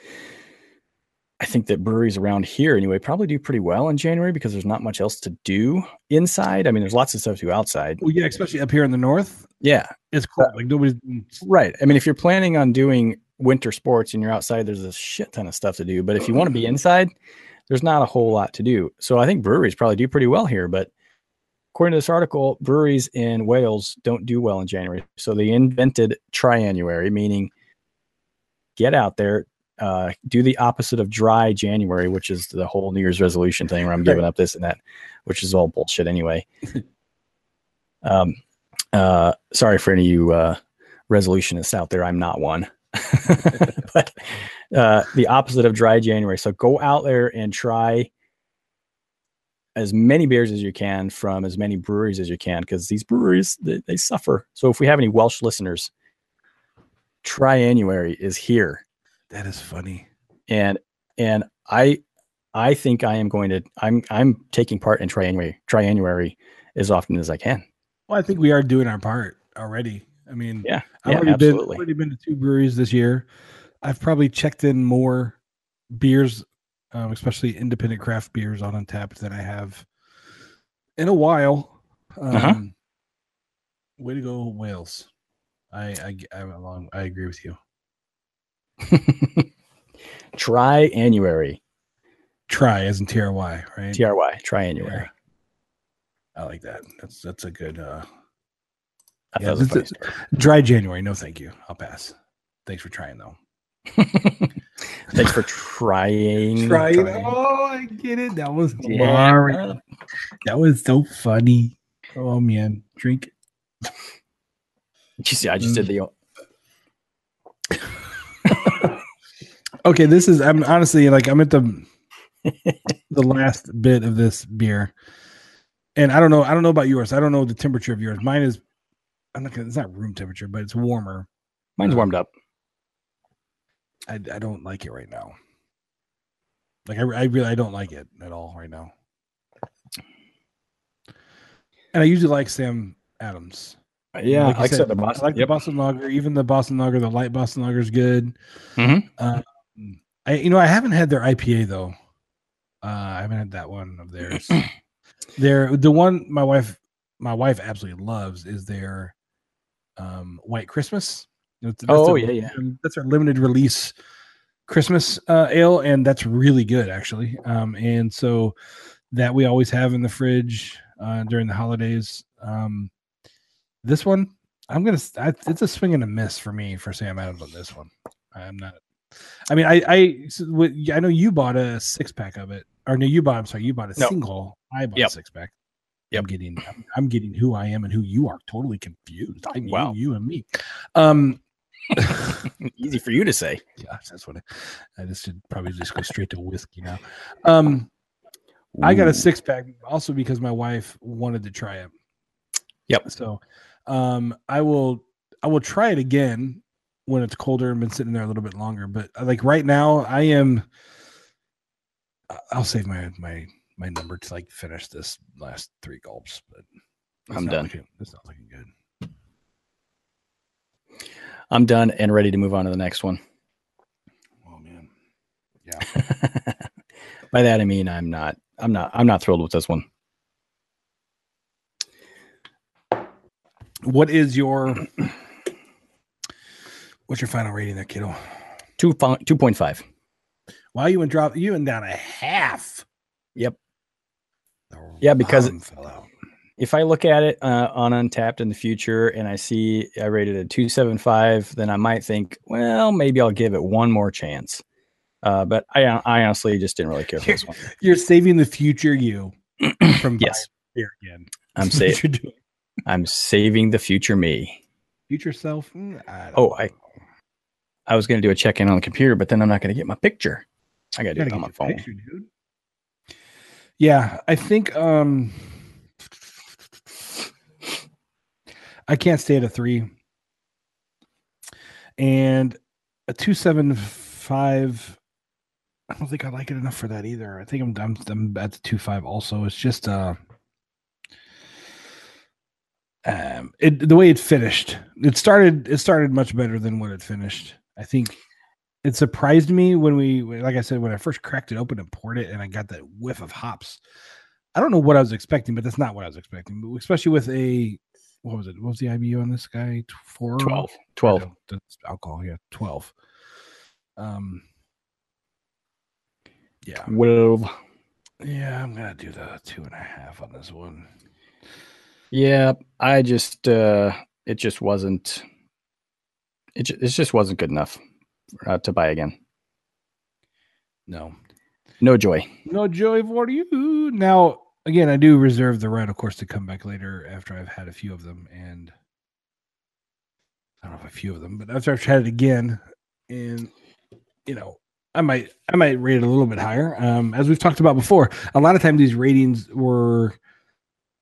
I think that breweries around here anyway probably do pretty well in January because there's not much else to do inside. I mean, there's lots of stuff to do outside. Well, yeah, especially up here in the north, Yeah, it's cool. Uh, like nobody's right. I mean, if you're planning on doing winter sports and you're outside, there's a shit ton of stuff to do. But if you want to be inside, there's not a whole lot to do. So I think breweries probably do pretty well here. But according to this article, breweries in Wales don't do well in January. So they invented Tryanuary, meaning get out there, uh, do the opposite of dry January, which is the whole New Year's resolution thing where I'm giving up this and that, which is all bullshit anyway. um, uh, sorry for any of you uh, resolutionists out there. I'm not one. but uh, the opposite of dry January. So go out there and try as many beers as you can from as many breweries as you can because these breweries they, they suffer. So if we have any Welsh listeners, Tryanuary is here, That is funny. and and I I think I am going to I'm I'm taking part in Tryanuary Tryanuary as often as I can. Well, I think we are doing our part already. I mean, Yeah, I've yeah, already been absolutely. already been to two breweries this year. I've probably checked in more beers, um, especially independent craft beers on Untappd than I have in a while. Um, Uh-huh. Way to go, Wales! I I I'm along. I agree with you. Tryanuary, Try as in T R Y, right? T R Y, Tryanuary. I like that. That's that's a good uh I Yeah, thought it this funny is- story. dry January. No, thank you. I'll pass. Thanks for trying though. Thanks for trying. Trying. trying. Oh, I get it. That was Yeah. That was so funny. Oh man, drink. You see, I just did mm. the Okay, this is. I'm honestly like I'm at the the last bit of this beer, and I don't know. I don't know about yours. I don't know the temperature of yours. Mine is. I'm not. Gonna, it's not room temperature, but it's warmer. mine's warmed up. I I don't like it right now. Like I I really I don't like it at all right now. And I usually like Sam Adams. Yeah, Like like I said, the I Boston. like the yep. Boston Lager. Even the Boston Lager, the light Boston Lager is good. Mhm. Um, I you know I haven't had their IPA though. Uh, I haven't had that one of theirs. their the one my wife my wife absolutely loves is their um, White Christmas. Oh, their- yeah, yeah. That's our limited release Christmas uh, ale, and that's really good actually. Um, and so that we always have in the fridge uh, during the holidays. Um, this one, I'm gonna. I, it's a swing and a miss for me for Sam Adams on this one. I'm not. I mean, I I I know you bought a six pack of it, or no, you bought. I'm sorry, you bought a No. single. I bought Yep. a six pack. Yep. I'm getting. I'm, I'm getting who I am and who you are. Totally confused. I'm Wow. you, you and me. Um. Easy for you to say. Yeah, that's what I, I just should probably just go straight to whiskey now. Um, I got a six pack also because my wife wanted to try it. Yep. So, um, I will I will try it again when it's colder and been sitting there a little bit longer. But uh, like right now, I am. I'll save my my my number to like finish this last three gulps. But I'm done. Looking, it's not looking good. I'm done and ready to move on to the next one. Oh man. Yeah. By that I mean I'm not. I'm not. I'm not thrilled with this one. What is your what's your final rating there, kiddo? Two two point five. Wow, you went drop you went down a half. Yep. The Yeah, because- bottom fell out. If I look at it uh, on Untappd in the future and I see I rated a two seven five, then I might think, well, maybe I'll give it one more chance. Uh, but I, I honestly just didn't really care for this one. You're saving the future you from Yes. beer again. I'm That's what sa- you're doing. I'm saving the future me. Future self. Mm, I don't Oh. I- I was going to do a check in on the computer, but then I'm not going to get my picture. I got to do it on my phone. picture. Yeah, I think um I can't stay at a three. And a two seven five. I don't think I like it enough for that either. I think I'm I'm, I'm at the two five also. It's just uh um it the way it finished. It started it started much better than what it finished. I think it surprised me when we like i said when i first cracked it open and poured it and i got that whiff of hops i don't know what i was expecting but that's not what i was expecting but especially with a what was it what was the ibu on this guy four 12. 12. No, that's alcohol yeah 12 um yeah 12. yeah i'm gonna do the two and a half on this one Yeah, I just uh it just wasn't it ju- it just wasn't good enough uh, to buy again. No, No joy. no joy for you. Now, again, I do reserve the right, of course, to come back later after I've had a few of them, and I don't know if a few of them, but after I've tried it again, and you know, I might I might rate it a little bit higher. Um, as we've talked about before, a lot of times these ratings were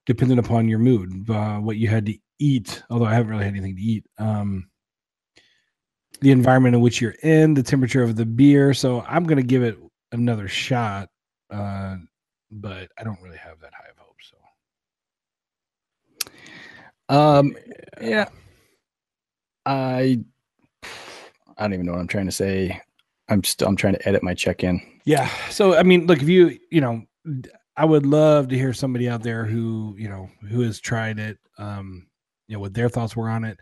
dependent upon your mood, uh, what you had to eat. Although I haven't really had anything to eat. Um, the environment in which you're in, the temperature of the beer. So I'm going to give it another shot, uh, but I don't really have that high of hopes. So Um yeah. I I don't even know what I'm trying to say. I'm still I'm trying to edit my check-in. Yeah. So I mean, look, if you you know, I would love to hear somebody out there who you know who has tried it. Um, you know what their thoughts were on it.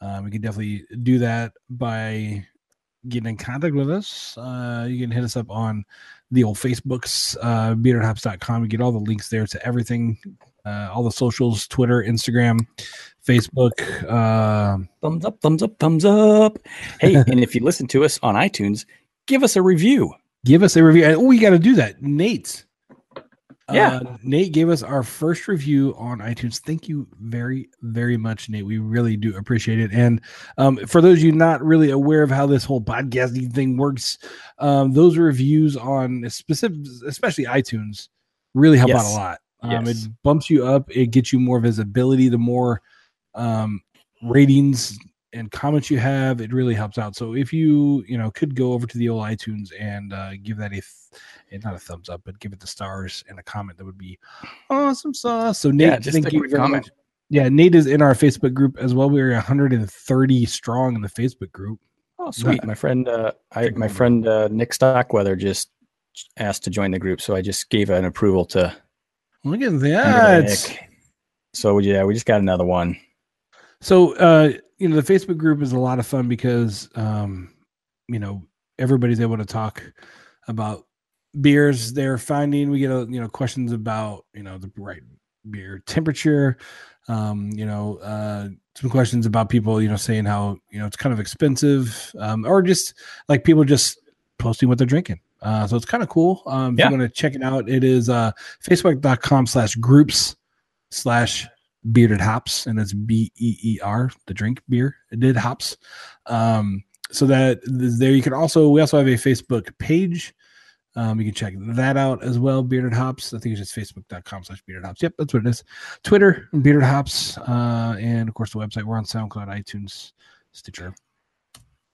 Um, we can definitely do that by getting in contact with us. Uh, you can hit us up on the old Facebooks, uh, beardedhops.com. You get all the links there to everything, uh, all the socials, Twitter, Instagram, Facebook. Uh, Thumbs up, thumbs up, thumbs up. Hey, and if you listen to us on iTunes, give us a review. give us a review. Oh, we got to do that. Nate. Yeah. Uh, Nate gave us our first review on iTunes. Thank you very, very much, Nate. We really do appreciate it. And um, for those of you not really aware of how this whole podcasting thing works, um, those reviews on specific, especially iTunes, really help out a lot. Um, Yes. It bumps you up. It gets you more visibility. The more um, ratings and comments you have, it really helps out. So if you you know could go over to the old iTunes and uh, give that a th- not a thumbs up, but give it the stars and a comment, that would be awesome sauce. So Nate, Yeah, thank you very comment. much. Yeah, Nate is in our Facebook group as well. We're 130 strong in the Facebook group. Oh, sweet. My friend uh I my friend uh Nick Stockweather just asked to join the group, so I just gave an approval to Look at that. Nick. So yeah, we just got another one. So uh, you know, the Facebook group is a lot of fun because um, you know, everybody's able to talk about beers they're finding. We get a, you know, questions about, you know, the right beer temperature, um, you know, uh some questions about people, you know, saying how, you know, it's kind of expensive, um, or just like people just posting what they're drinking. Uh, so it's kind of cool. Um, if Yeah. you want to check it out, it is uh, facebook.com slash groups slash bearded hops, and it's B E E R, the drink beer, did hops. Um, so that there you can also, we also have a Facebook page. Um, you can check that out as well. Bearded Hops. I think it's just facebook.com slash bearded hops. Yep, that's what it is. Twitter, Bearded Hops, uh, and of course the website. We're on SoundCloud, iTunes, Stitcher,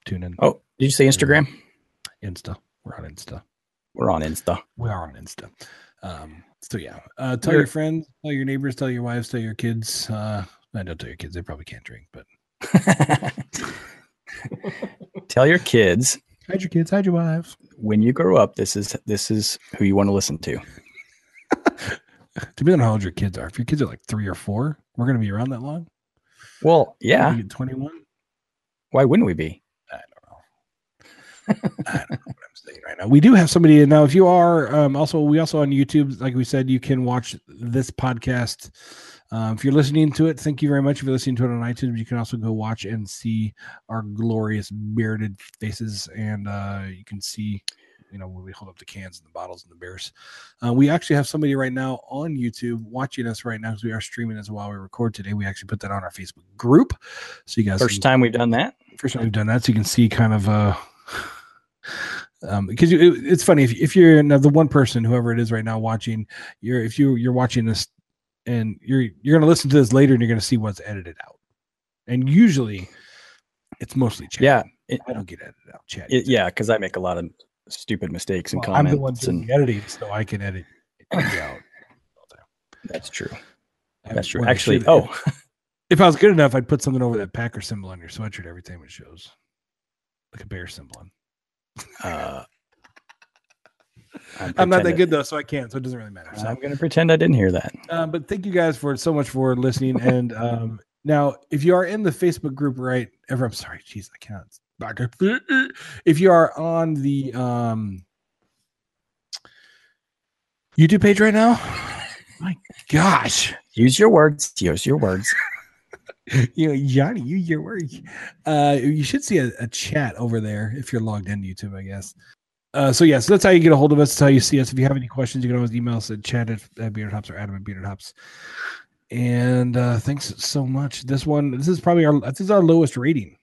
TuneIn, Oh, did you say Instagram? Insta. We're on Insta. We're on Insta. We are on Insta. Um, so yeah, uh, tell We're- your friends, tell your neighbors, tell your wives, tell your kids. Uh, I don't tell your kids; they probably can't drink. But Tell your kids hide your kids, hide your wives. when you grow up, this is this is who you want to listen to. Depending on how old your kids are. If your kids are like three or four, we're gonna be around that long. Well, yeah. twenty-one. Why wouldn't we be? I don't know. I don't know what right now. We do have somebody now. If you are um, also, we also on YouTube, like we said, you can watch this podcast. Um, if you're listening to it, thank you very much. If you're listening to it on iTunes, you can also go watch and see our glorious bearded faces, and uh, you can see, you know, when we hold up the cans and the bottles and the beers. Uh, we actually have somebody right now on YouTube watching us right now because we are streaming as while we record today. We actually put that on our Facebook group, so you guys First can- time we've done that. first time we've done that, so you can see kind of uh um because you, it, it's funny if, if you're now the one person whoever it is right now watching you're if you you're watching this and you're you're gonna listen to this later and you're gonna see what's edited out. And usually it's mostly chat. Yeah, it, i don't get edited out chat. It, yeah, because I make a lot of stupid mistakes and Well, i'm the one comments, doing and the editing so i can edit it out. That's true. I- That's true. Actually, should- oh, if i was good enough i'd put something over that packer symbol on your sweatshirt every time it shows. Like a bear symbol on uh, i'm not that good though so i can't so it doesn't really matter so I'm going to pretend I didn't hear that. Um, but thank you guys for so much for listening. And um, now, if you are in the Facebook group, right? Ever, I'm sorry, jeez, I cannot. If you are on the um, YouTube page right now, my Gosh, Use your words. Use your words. you know, Johnny, you your words. Uh, you should see a, a chat over there if you're logged into YouTube, I guess. Uh, so yeah, so that's how you get a hold of us. That's how you see us. If you have any questions, you can always email us at chat at, at Bearded Hops or Adam at Bearded Hops. And uh, thanks so much. This one, this is probably our this is our lowest rating.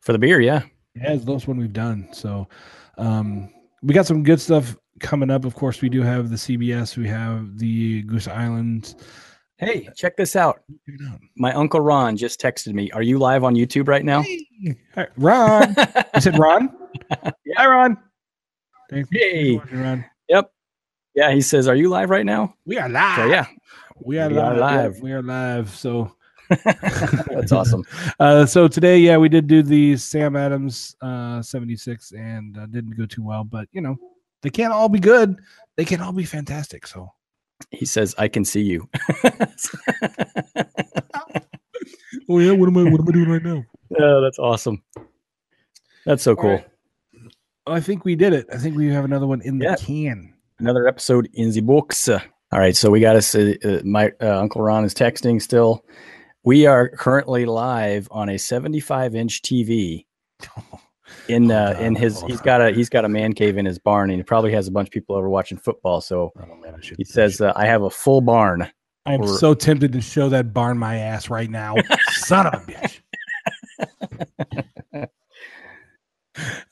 For the beer, yeah. Yeah, it's the lowest one we've done. So um we got some good stuff coming up. Of course, we do have the CBS, we have the Goose Island. Hey, check this out. It. My uncle Ron just texted me. Are you live on YouTube right now? Hey, Ron. I said Ron. Hi, Ron. Thanks. Hey. watching, Ron. Yep. Yeah, he says, "Are you live right now?" We are live. So yeah, we are we are live. live. We are live. So that's awesome. Uh, so today, yeah, we did do the Sam Adams uh, 76 and uh, didn't go too well, but you know, they can't all be good. They can all be fantastic. So, He says, "I can see you." oh yeah, what am I? What am I doing right now? oh, that's awesome. That's so cool. right. I think we did it. I think we have another one in the can. Another episode in the books. All right, so we got us. uh, my uh, Uncle Ron is texting still. We are currently live on a 75 inch TV in uh, Hold in his. he's got a he's got a man cave in his barn, and he probably has a bunch of people over watching football. So Oh man, I should. he says, uh, "I have a full barn." "I'm we're- so tempted to show that barn my ass right now, son of a bitch."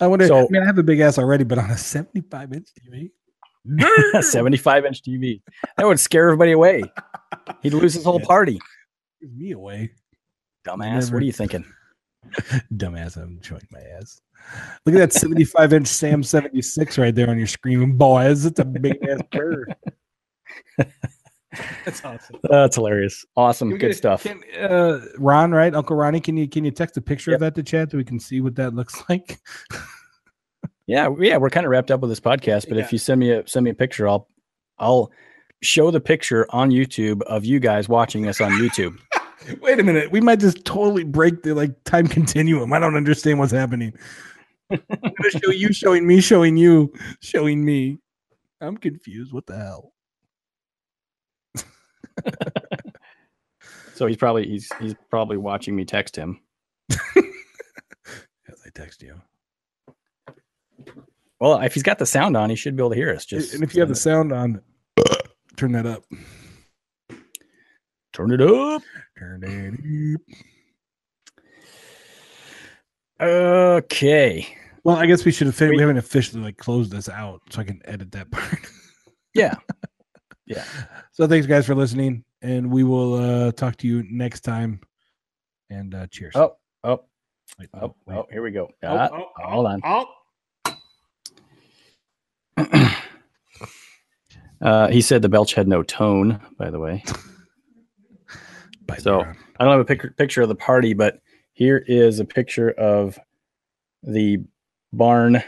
I wonder. So- I mean, I have a big ass already, but on a 75 inch TV, 75 inch TV. That would scare everybody away. He'd lose his whole party. me away. Dumbass. Never. What are you thinking? Dumbass, I'm showing my ass. Look at that 75 inch Sam 76 right there on your screen, boys. It's a big ass bird. That's awesome. That's hilarious. Awesome. Good get- stuff. Can, uh, Ron, right? Uncle Ronnie, can you can you text a picture Yep. of that to chat so we can see what that looks like? Yeah, yeah, we're kind of wrapped up with this podcast, but Yeah. if you send me a send me a picture, I'll I'll show the picture on YouTube of you guys watching us on YouTube. Wait a minute. We might just totally break the like time continuum. I don't understand what's happening. I'm gonna show you showing me, showing you, showing me. I'm confused. What the hell? So he's probably he's he's probably watching me text him. As I text you. Well, if he's got the sound on, he should be able to hear us. Just and if you have the sound on, turn that up. Turn it up. Turn it up. Okay. Well, I guess we should have. We haven't officially like closed this out, so I can edit that part. Yeah. Yeah. So thanks, guys, for listening, and we will uh talk to you next time. And uh cheers. Oh, oh, Wait, oh, wait. oh, here we go. Oh, Ah, oh, hold on. oh. Uh, he said the belch had no tone, by the way. So-. I don't have a pic- picture of the party, but here is a picture of the barn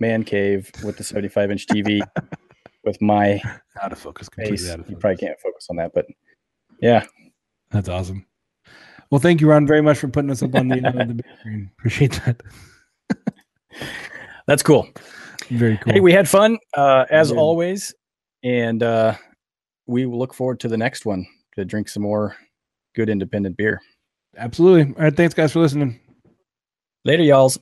man cave with the 75 inch TV with my out of focus. Completely face. out of You focus. probably can't focus on that, but yeah, That's awesome. Well, thank you, Ron, very much for putting us up on the, uh, the big screen. Appreciate that. that's cool. Very cool. Hey, we had fun uh, as always, and uh, we look forward to the next one to drink some more good independent beer. Absolutely. All right. Thanks, guys, for listening. Later, y'alls.